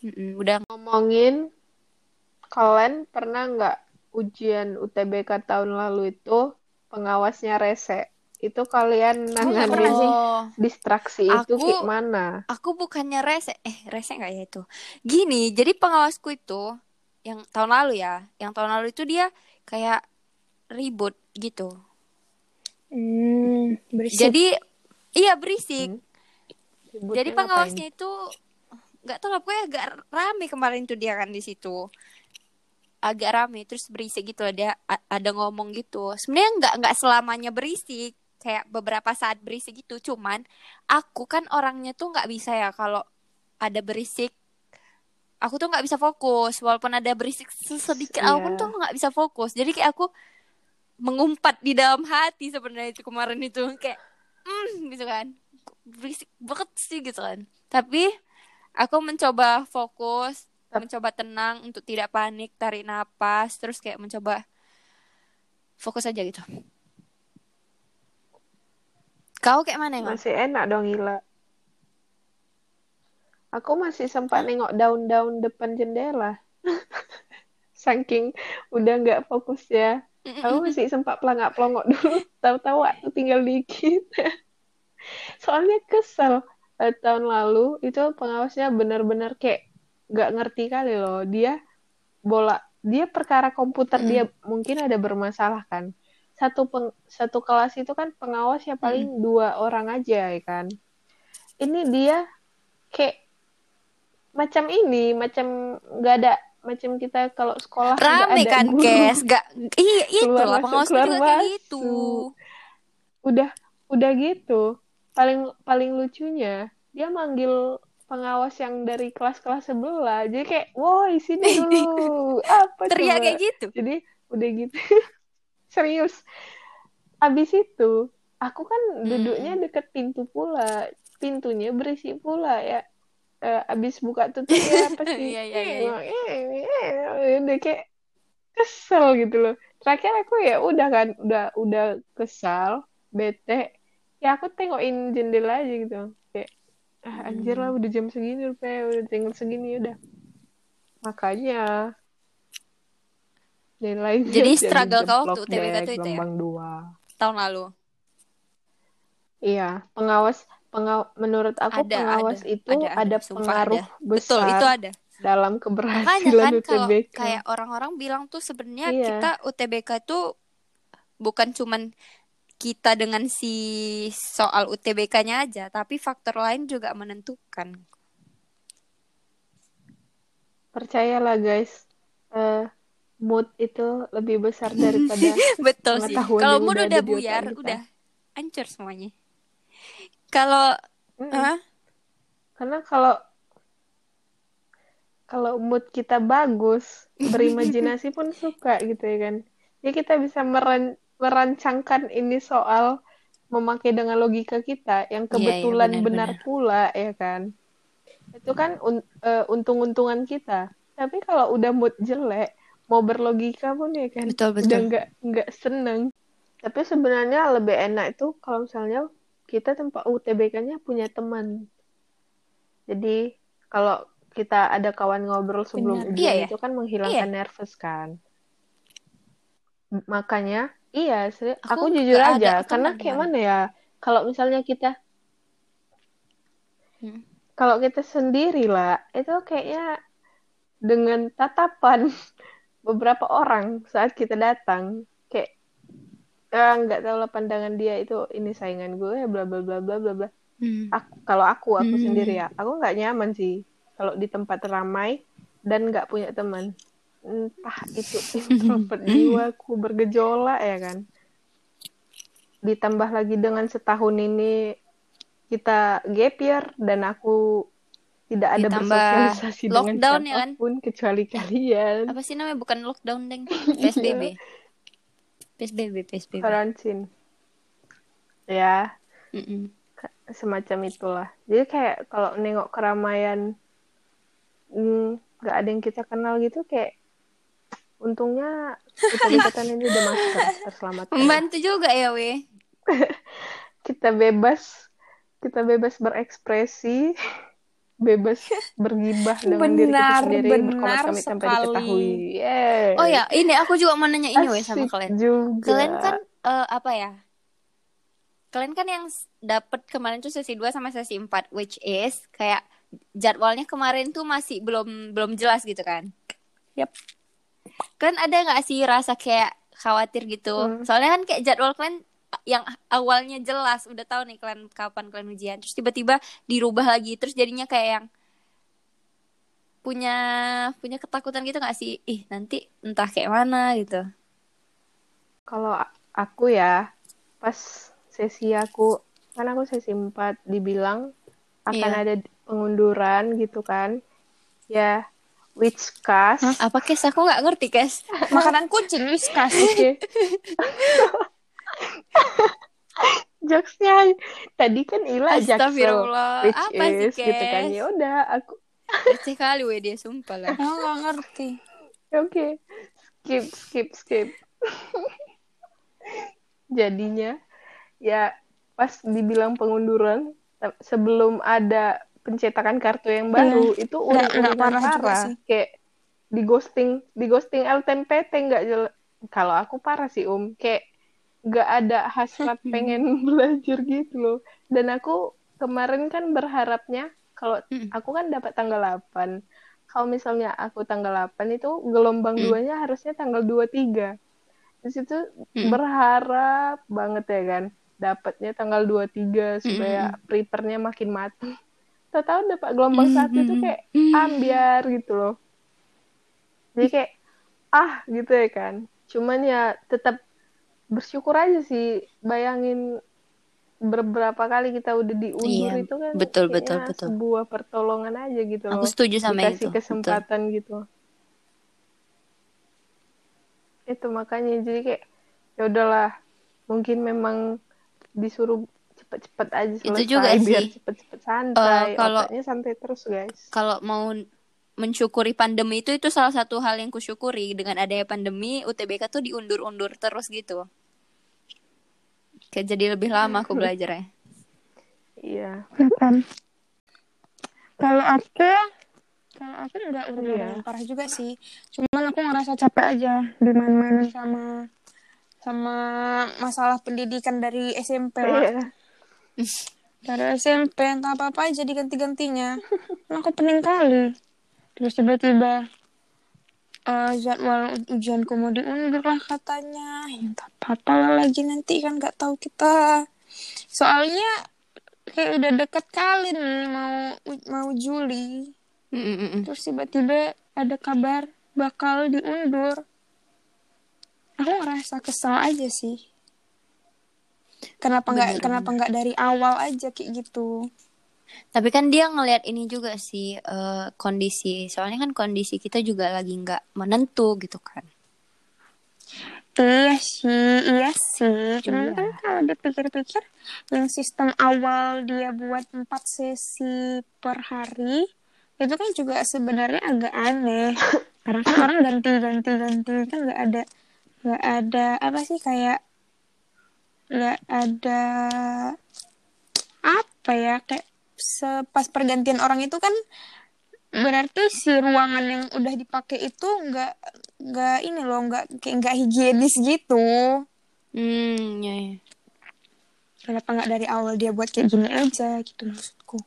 Mm-mm, udah Ngomongin, kalian pernah nggak ujian UTBK tahun lalu itu pengawasnya rese? Itu kalian nanganin sih. Oh, distraksi itu Aku- kayak mana? aku bukannya rese eh rese nggak ya itu gini jadi pengawasku itu yang tahun lalu ya yang tahun lalu itu dia kayak ribut gitu Hmm, berisik. jadi iya berisik Hmm. Ributnya jadi pengawasnya itu nggak tahu lah pokoknya agak rame kemarin tuh dia kan di situ. Agak rame terus berisik gitu dia a- ada ngomong gitu. Sebenarnya nggak nggak selamanya berisik kayak beberapa saat berisik gitu. Cuman aku kan orangnya tuh nggak bisa ya kalau ada berisik. Aku tuh nggak bisa fokus walaupun ada berisik sedikit Iya. apa pun tuh nggak bisa fokus. Jadi kayak aku mengumpat di dalam hati sebenarnya itu kemarin itu. Kayak hmm gitu kan berisik banget sih gitu kan tapi aku mencoba fokus mencoba tenang untuk tidak panik tarik napas terus kayak mencoba fokus aja gitu kau kayak mana emang Masih enak dong gila. Aku masih sempat nengok daun-daun depan jendela. Saking udah nggak fokus ya. Aku masih sempat pelangak-pelongok dulu. Tahu-tahu waktu tinggal dikit. Soalnya kesel. Eh, tahun lalu itu pengawasnya benar-benar kayak nggak ngerti kali loh. Dia bola, dia perkara komputer dia mungkin ada bermasalah kan. Satu peng, satu kelas itu kan pengawasnya paling dua orang aja ya kan. Ini dia kayak macam ini, macam nggak ada macam kita kalau sekolah nggak rame ada kan guru. guys gak iya itu Keluar lah keluar juga kayak gitu udah udah gitu paling paling lucunya dia manggil pengawas yang dari kelas-kelas sebelah. Jadi kayak woi sini dulu. Apa teriak coba? kayak gitu? Jadi udah gitu. Serius. Abis itu aku kan Hmm. duduknya deket pintu pula. Pintunya berisi pula ya. Eh, abis buka tutup ya pasti Iya, iya, iya, eh, udah kayak kesel gitu loh. Terakhir aku ya udah kan udah udah kesal bete ya aku tengokin jendela aja gitu kayak ah, anjir lah Hmm. udah jam segini rupanya udah tinggal segini udah makanya nilainya Jadi struggle kau waktu UTBK tuh itu ya? dua tahun lalu iya pengawas pengaw menurut aku Ada, pengawas ada, itu ada, ada, ada. Pengaruh ada. besar betul itu ada dalam makanya keberhasilan kan kalau UTBK kayak orang-orang bilang tuh sebenarnya Iya. kita UTBK tuh bukan cuman kita dengan si soal UTBK-nya aja tapi faktor lain juga menentukan percayalah guys eh, mood itu lebih besar daripada betul sih kalau mood udah buyar kita. udah hancur semuanya kalau Mm-mm. Hah? karena kalau kalau mood kita bagus berimajinasi pun suka gitu ya kan ya kita bisa meran- merancangkan ini soal memakai dengan logika kita yang Iya, iya, kebetulan benar benar-benar. pula ya kan itu kan un- eh, untung-untungan kita tapi kalau udah mood jelek mau berlogika pun ya kan Betul, betul. udah nggak nggak seneng tapi sebenarnya lebih enak itu kalau misalnya kita tempat UTBK-nya punya teman jadi kalau kita ada kawan ngobrol sebelum Benar. ujian Iya, ya. itu kan menghilangkan nervous kan makanya iya seri- Aku aku, jujur aja karena kayak mana ya kalau misalnya kita Hmm. kalau kita sendiri lah itu kayaknya dengan tatapan beberapa orang saat kita datang kayak ah, nggak tahu lah pandangan dia itu ini saingan gue bla bla bla bla bla bla Hmm. aku kalau aku aku Hmm. sendiri ya aku nggak nyaman sih kalau di tempat ramai dan nggak punya teman entah itu introvert jiwaku bergejolak ya kan? Ditambah lagi dengan setahun ini kita gap year dan aku tidak ada Ditambah bersosialisasi dengan lockdown ya kan? siapa pun kecuali kalian. Apa sih namanya? Bukan lockdown deng. PSBB PSBB PSBB karantin. Ya. Mm-mm. semacam itulah. Jadi kayak kalau nengok keramaian hmm, nggak ada yang kita kenal gitu kayak untungnya kita ini udah masker terselamatkan. membantu juga ya weh Kita bebas, kita bebas berekspresi, bebas bergibah dengan diri kita Benar, sendiri, benar tanpa sekali. diketahui. Yeay. oh ya ini aku juga mau nanya ini weh sama kalian juga. kalian kan eh, apa ya kalian kan yang dapet kemarin tuh sesi 2 sama sesi 4 which is kayak jadwalnya kemarin tuh masih belum belum jelas gitu kan Yap. Kan ada nggak sih rasa kayak khawatir gitu Hmm. soalnya kan kayak jadwal kalian yang awalnya jelas udah tahu nih kalian kapan kalian ujian terus tiba-tiba dirubah lagi terus jadinya kayak yang punya punya ketakutan gitu nggak sih ih nanti entah kayak mana gitu Kalau aku ya, pas sesi aku, kan aku sesi 4 dibilang akan Iya. ada pengunduran gitu kan. Ya, which cast. Hah, apa kes aku nggak ngerti kes Makanan kucing Whiskas. Oke. Jokesnya tadi kan Ila jaksel, Astagfirullah which apa sih is gitu kan. kes Ya udah, aku receh kali weh dia sumpah lah Aku nggak ngerti. oke. Skip, skip, skip. Jadinya ya pas dibilang pengunduran sebelum ada pencetakan kartu yang baru itu Nggak- nggak parah parah sih. kayak di ghosting di ghosting LTMPT nggak jelas kalau aku parah sih Om kayak nggak ada hasrat pengen belajar gitu loh dan aku kemarin kan berharapnya kalau Mm. aku kan dapat tanggal 8 kalau misalnya aku tanggal 8 itu gelombang Mm. duanya harusnya tanggal 23 di situ Mm. berharap banget ya kan dapatnya tanggal 23 supaya prepare-nya makin matang tahu dapat gelombang satu itu kayak ambiar gitu loh jadi kayak ah gitu ya kan cuman ya tetap bersyukur aja sih bayangin beberapa kali kita udah diundur Iya, itu kan betul, betul, betul. sebuah pertolongan aja gitu Aku loh. setuju sama Dikasih itu. Betul. kesempatan gitu. Itu makanya jadi kayak ya udahlah. Mungkin memang disuruh cepet-cepet aja Itu selesai juga biar sih. cepet-cepet santai. Eh, kalau- Otaknya santai terus, guys. Kalau mau mensyukuri pandemi itu itu salah satu hal yang kusyukuri dengan adanya pandemi UTBK tuh diundur-undur terus gitu. Kayak jadi lebih lama aku belajarnya. Iya. Kan. Kalau aku, kalau aku nggak udah Iya. yang parah juga sih. Cuman aku ngerasa capek aja dimain-mainin sama sama masalah pendidikan dari SMP lah. Iya. Dari SMP entah apa apa aja diganti-gantinya. Aku pening kali. Terus tiba-tiba eh, jadwal ujianku mau diundur lah katanya. Ya entah apa lah lagi nanti kan nggak tahu kita. Soalnya kayak udah deket kali nih mau mau Juli. Terus tiba-tiba ada kabar bakal diundur. Aku ngerasa kesel aja sih. Kenapa nggak kenapa nggak dari awal aja kayak gitu? Tapi kan dia ngelihat ini juga sih eh, kondisi. Soalnya kan kondisi kita juga lagi nggak menentu gitu kan. Iya sih, iya sih. Cuman Iya. kan kalau dipikir-pikir, yang sistem awal dia buat empat sesi per hari, itu kan juga sebenarnya agak aneh. Karena kan orang ganti-ganti-ganti kan nggak ada, nggak ada apa sih kayak nggak ada apa ya kayak sepas pergantian orang itu kan berarti si ruangan yang udah dipakai itu nggak nggak ini loh nggak kayak nggak higienis gitu. Hmm, ya, ya. kenapa nggak dari awal dia buat kayak gini aja gitu maksudku.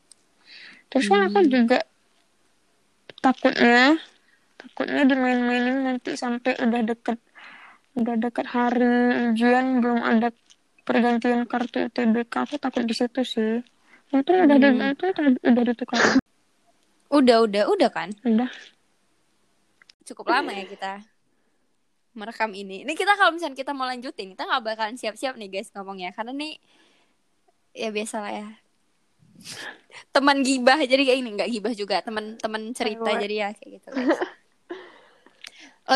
Terus kan aku juga takutnya takutnya dimain-mainin nanti sampai udah deket udah deket hari ujian belum ada pergantian kartu UTBK aku takut di situ sih itu udah di itu udah ditukar Udah, udah, udah kan? udah Cukup lama ya kita merekam ini. Ini kita kalau misalnya kita mau lanjutin, kita nggak bakalan siap-siap nih guys ngomongnya. Karena nih, ya biasa lah ya. Teman gibah, jadi kayak ini nggak gibah juga. Teman-teman cerita, Ayo. jadi ya kayak gitu guys.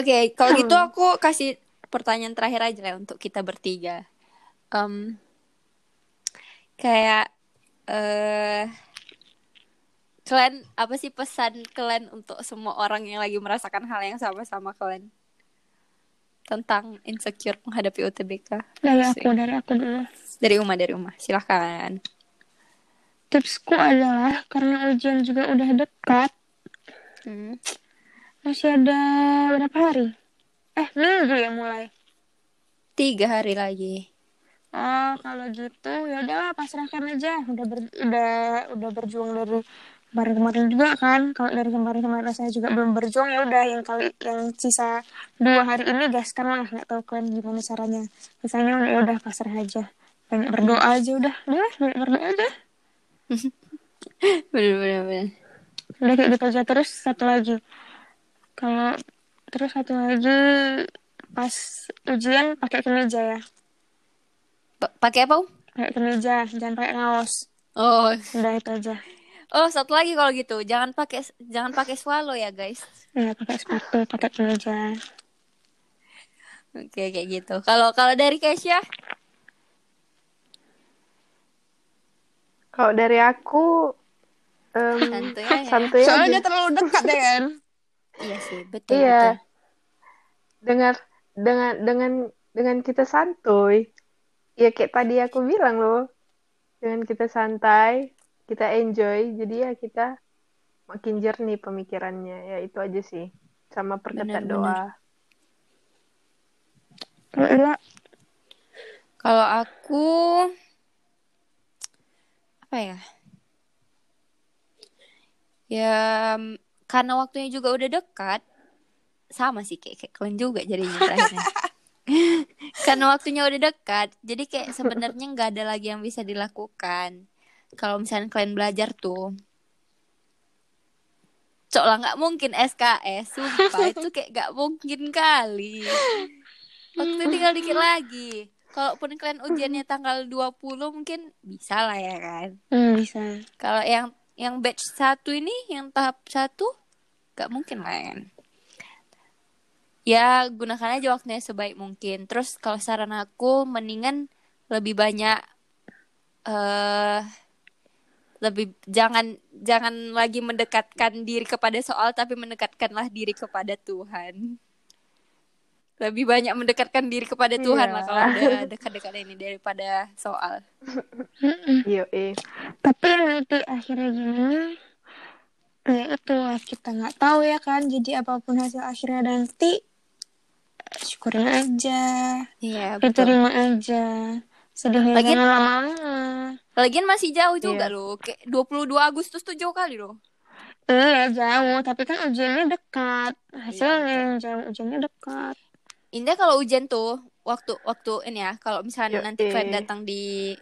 Oke, kalau gitu aku kasih pertanyaan terakhir aja lah untuk kita bertiga. Em, kayak eh kalian apa sih pesan kalian untuk semua orang yang lagi merasakan hal yang sama sama kalian? Tentang insecure menghadapi UTBK dari aku dari aku dulu. Dari Uma dari Uma. Silahkan. Tipsku adalah karena ujian juga udah dekat hmm. masih ada berapa hari? Eh minggu ya mulai. Tiga hari lagi oh kalau gitu ya udahlah pasrahkan aja. Udah ber, udah udah berjuang dari kemarin-kemarin juga kan. Kalau dari kemarin-kemarin saya juga belum berjuang ya udah yang kali yang sisa dua hari ini gaskan lah nggak tahu kalian gimana caranya. Sisanya ya udah pasrah aja. Banyak berdoa aja udah. Udah banyak berdoa aja. Bener bener bener. Udah kayak gitu aja. Terus satu lagi. Kalau terus satu lagi pas ujian pakai kemeja ya pakai apa Um? pakai kemeja jangan pakai kaos oh udah itu aja oh satu lagi kalau gitu jangan pakai jangan pakai swallow ya guys ya pakai sepatu pakai kemeja oke kayak gitu kalau kalau dari Kesha Kalau dari aku em, Santuy aja. santuy soalnya aja. dia terlalu dekat ya kan iya sih betul Iya. betul Dengan dengan dengan dengan kita santuy. Ya kayak tadi aku bilang loh. Dengan kita santai, kita enjoy, jadi ya kita makin jernih pemikirannya. Ya itu aja sih. Sama perketat doa. kalau aku apa ya? Ya karena waktunya juga udah dekat, sama sih kayak, kayak kalian juga jadinya. karena waktunya udah dekat, jadi kayak sebenarnya nggak ada lagi yang bisa dilakukan. Kalau misalnya kalian belajar tuh, cok lah nggak mungkin SKS, sumpah itu kayak nggak mungkin kali. Waktu tinggal dikit lagi. kalaupun kalian ujiannya tanggal 20 mungkin bisa lah ya kan. Hmm, bisa. Kalau yang yang batch satu ini, yang tahap satu, gak mungkin lah ya kan. Ya, gunakan aja waktunya sebaik mungkin. Terus kalau saran aku, mendingan lebih banyak eh lebih jangan jangan lagi mendekatkan diri kepada soal tapi mendekatkanlah diri kepada Tuhan. Lebih banyak mendekatkan diri kepada Tuhan Iya. lah kalau udah dekat-dekat ini daripada soal. Iya, eh. Tapi nanti akhirnya gimana? Ya itu kita nggak tahu ya kan. Jadi apa pun hasil akhirnya nanti syukurin aja, Iya, betul. diterima aja. Sedihnya Lagian- jangan lama-lama. Lagian masih jauh juga Iya. loh. Kayak 22 Agustus tuh jauh kali loh. Iya jauh, tapi kan ujiannya dekat. Hasilnya yang jauh, ujiannya dekat. Indah kalau ujian tuh waktu waktu ini ya, kalau misalnya nanti kalian datang di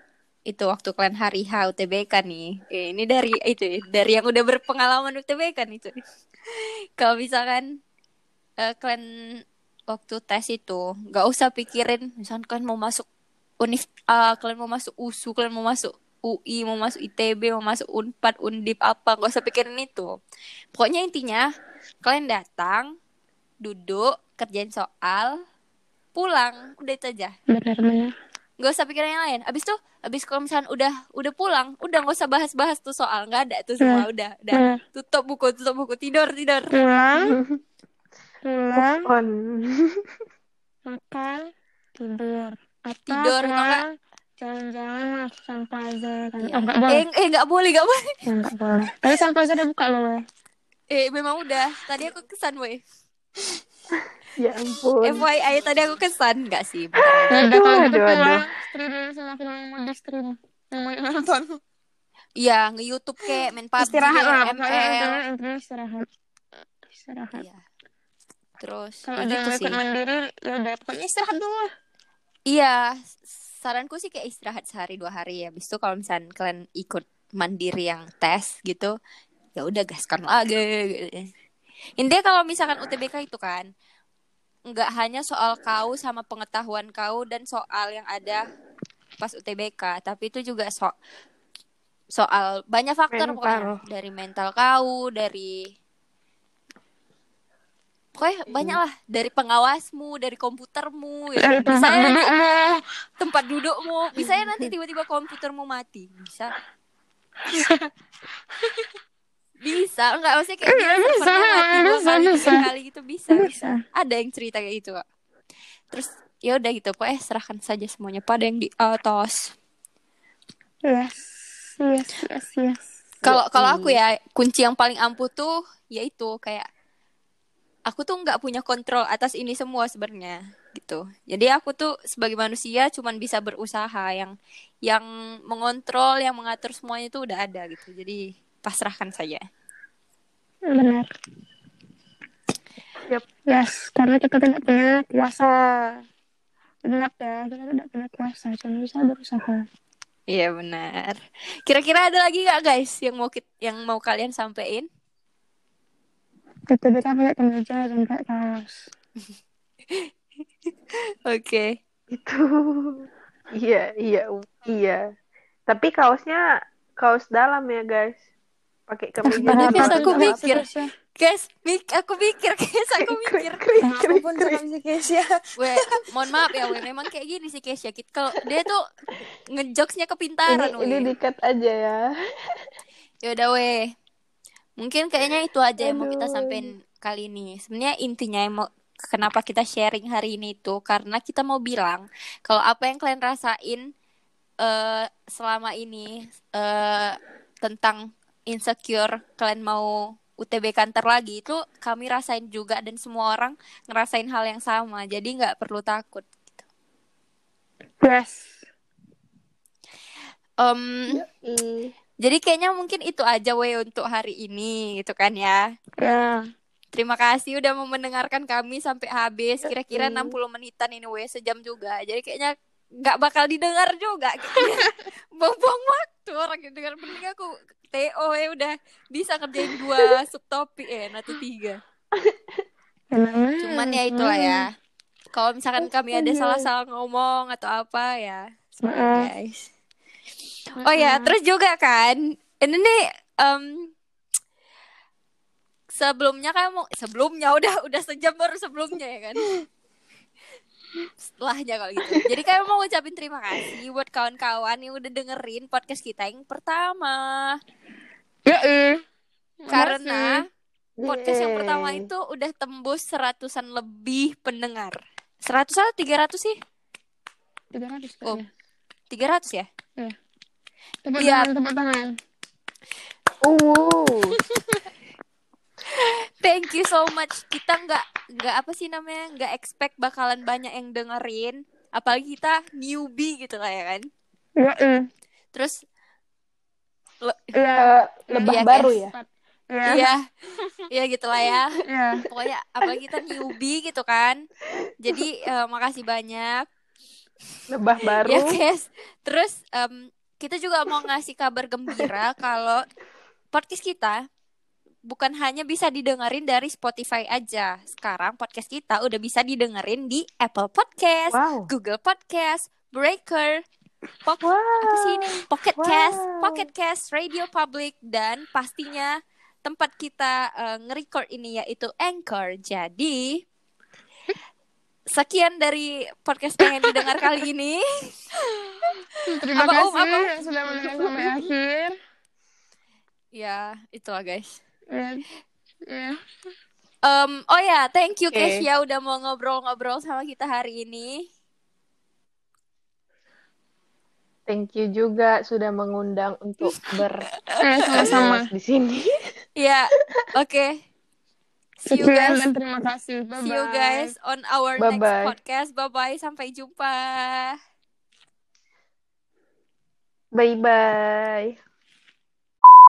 itu waktu kalian hari H UTBK nih. Eh, ini dari itu ya, dari yang udah berpengalaman UTBK nih tuh. kalau misalkan eh, kalian waktu tes itu nggak usah pikirin misalkan kalian mau masuk univ A, kalian mau masuk USU, kalian mau masuk UI, mau masuk ITB, mau masuk Unpad, Undip apa, nggak usah pikirin itu. Pokoknya intinya kalian datang, duduk, kerjain soal, pulang, udah itu aja. Benar-benar. Nggak usah pikirin yang lain. Abis tuh, abis kalau misalnya udah udah pulang, udah nggak usah bahas-bahas tuh soal, nggak ada tuh semua, udah, udah. Tutup buku, tutup buku, tidur, tidur. Pulang, pulang, On. makan, tidur. Atau Tidur, pulang, jalan-jalan masuk Sun Plaza kan. Iya. Oh, nggak boleh. Eh, eh nggak boleh, nggak boleh. Ya, nggak boleh. Tapi Sun Plaza udah buka loh. Eh, memang udah. Tadi aku kesan, weh. Ya ampun. FYI, tadi aku kesan. Nggak sih, kalau gitu Aduh, aduh. pulang, stream dulu sama film yang mau stream. Yang mau nonton. Iya, nge-youtube kayak, main PUBG, Istirahat lah. ML. Istirahat. Istirahat. Iya. Terus, Kalau yang gitu ikut mandiri, ya udah pokoknya istirahat dulu. Iya, saranku sih kayak istirahat sehari dua hari ya. Habis itu kalau misalnya kalian ikut mandiri yang tes gitu, ya udah gaskan lagi. Gitu. Intinya kalau misalkan UTBK itu kan nggak hanya soal kau sama pengetahuan kau dan soal yang ada pas UTBK, tapi itu juga so soal banyak faktor Mental. pokoknya dari mental kau, dari pokoknya banyak lah dari pengawasmu, dari komputermu, ya. Dari tempat Bisa ya dudukmu. tempat dudukmu bisa ya nanti tiba-tiba komputermu mati bisa bisa enggak maksudnya kayak dia Bisa, mati bisa, kali bisa. gitu bisa bisa Bisa. ada yang cerita kayak gitu kok terus ya udah gitu pokoknya serahkan saja semuanya pada yang di atas Yes. Yes, yes, yes. kalau kalau aku ya kunci yang paling ampuh tuh yaitu kayak aku tuh nggak punya kontrol atas ini semua sebenarnya gitu jadi aku tuh sebagai manusia cuman bisa berusaha yang yang mengontrol yang mengatur semuanya itu udah ada gitu jadi pasrahkan saja Benar. Yap. Yes, karena kita tidak punya kuasa. Benar ya, kita tidak punya kuasa, cuma bisa berusaha. iya benar kira-kira ada lagi nggak guys yang mau yang mau kalian sampein Kita pakai kemeja dan pakai kaos. oke Itu. Iya, iya, iya. Tapi kaosnya kaos dalam ya, guys. Pakai kemeja dalam. guys, aku mikir. guys mik aku mikir guys aku mikir Apa pun cakap si Kesya. Weh, mohon maaf ya, weh. Memang kayak gini sih Kesha. Kit- Kalau dia tuh ngejokesnya kepintaran, Ini, ini weh. dikat aja ya. Ya udah, weh. Mungkin kayaknya itu aja yang mau kita Aduh. sampein kali ini. Sebenarnya intinya yang mau kenapa kita sharing hari ini itu karena kita mau bilang kalau apa yang kalian rasain eh selama ini eh tentang insecure kalian mau UTBK ntar lagi itu kami rasain juga dan semua orang ngerasain hal yang sama jadi nggak perlu takut Yes. Em, Ih, jadi kayaknya mungkin itu aja weh untuk hari ini gitu kan ya Ya. Terima kasih udah mau mendengarkan kami sampai habis. Kira-kira Mm. 60 menitan ini weh sejam juga. Jadi kayaknya nggak bakal didengar juga. Buang-buang waktu orang yang dengar. Mending aku TO ya udah bisa kerjain dua subtopik eh atau tiga. Benar. Cuman ya itulah ya. Kalau misalkan kami ada Iya. salah-salah ngomong atau apa ya, Maaf. guys. Oh ya, terus juga kan, ini nih em, sebelumnya kamu sebelumnya udah udah sejam baru sebelumnya ya kan. Setelahnya kalau gitu. Jadi kayak mau ngucapin terima kasih buat kawan-kawan yang udah dengerin podcast kita yang pertama. Ya, eh. Karena podcast yang pertama itu udah tembus seratusan lebih pendengar. Seratus atau tiga ratus sih? 300 Oh. kayaknya. Tiga ratus ya? Tepuk Iya. tangan, tepuk tangan. Uh, Thank you so much. Kita nggak nggak apa sih namanya nggak expect bakalan banyak yang dengerin. Apalagi kita newbie gitu lah ya kan. Ya, eh. Terus le- Ya, eh, lebah Iya, baru guys. ya. ya, Iya, iya gitu lah ya. ya. Pokoknya apalagi kita newbie gitu kan. Jadi eh, makasih banyak. Lebah baru. Ya guys. Terus em, kita juga mau ngasih kabar gembira kalau podcast kita bukan hanya bisa didengerin dari Spotify aja. Sekarang podcast kita udah bisa didengerin di Apple Podcast, Wow. Google Podcast, Breaker, Pok Wow. apa sih ini? Pocket Cast, Wow. Pocket Cast, Radio Public dan pastinya tempat kita eh, nge-record ini yaitu Anchor. Jadi sekian dari podcast yang didengar kali ini. Terima Apa, kasih Om? Apa, Om? yang sudah mendengar sampai akhir. Ya, itulah guys. Ya. Ya. Em, oh ya, thank you Oke. Kesia udah mau ngobrol-ngobrol sama kita hari ini. Thank you juga sudah mengundang untuk ber Eh, sama-sama. di sini. Ya, oke. See you guys. dan terima kasih. Bye-bye. See you guys on our next Bye-bye. podcast. Bye bye, sampai jumpa. Bye bye.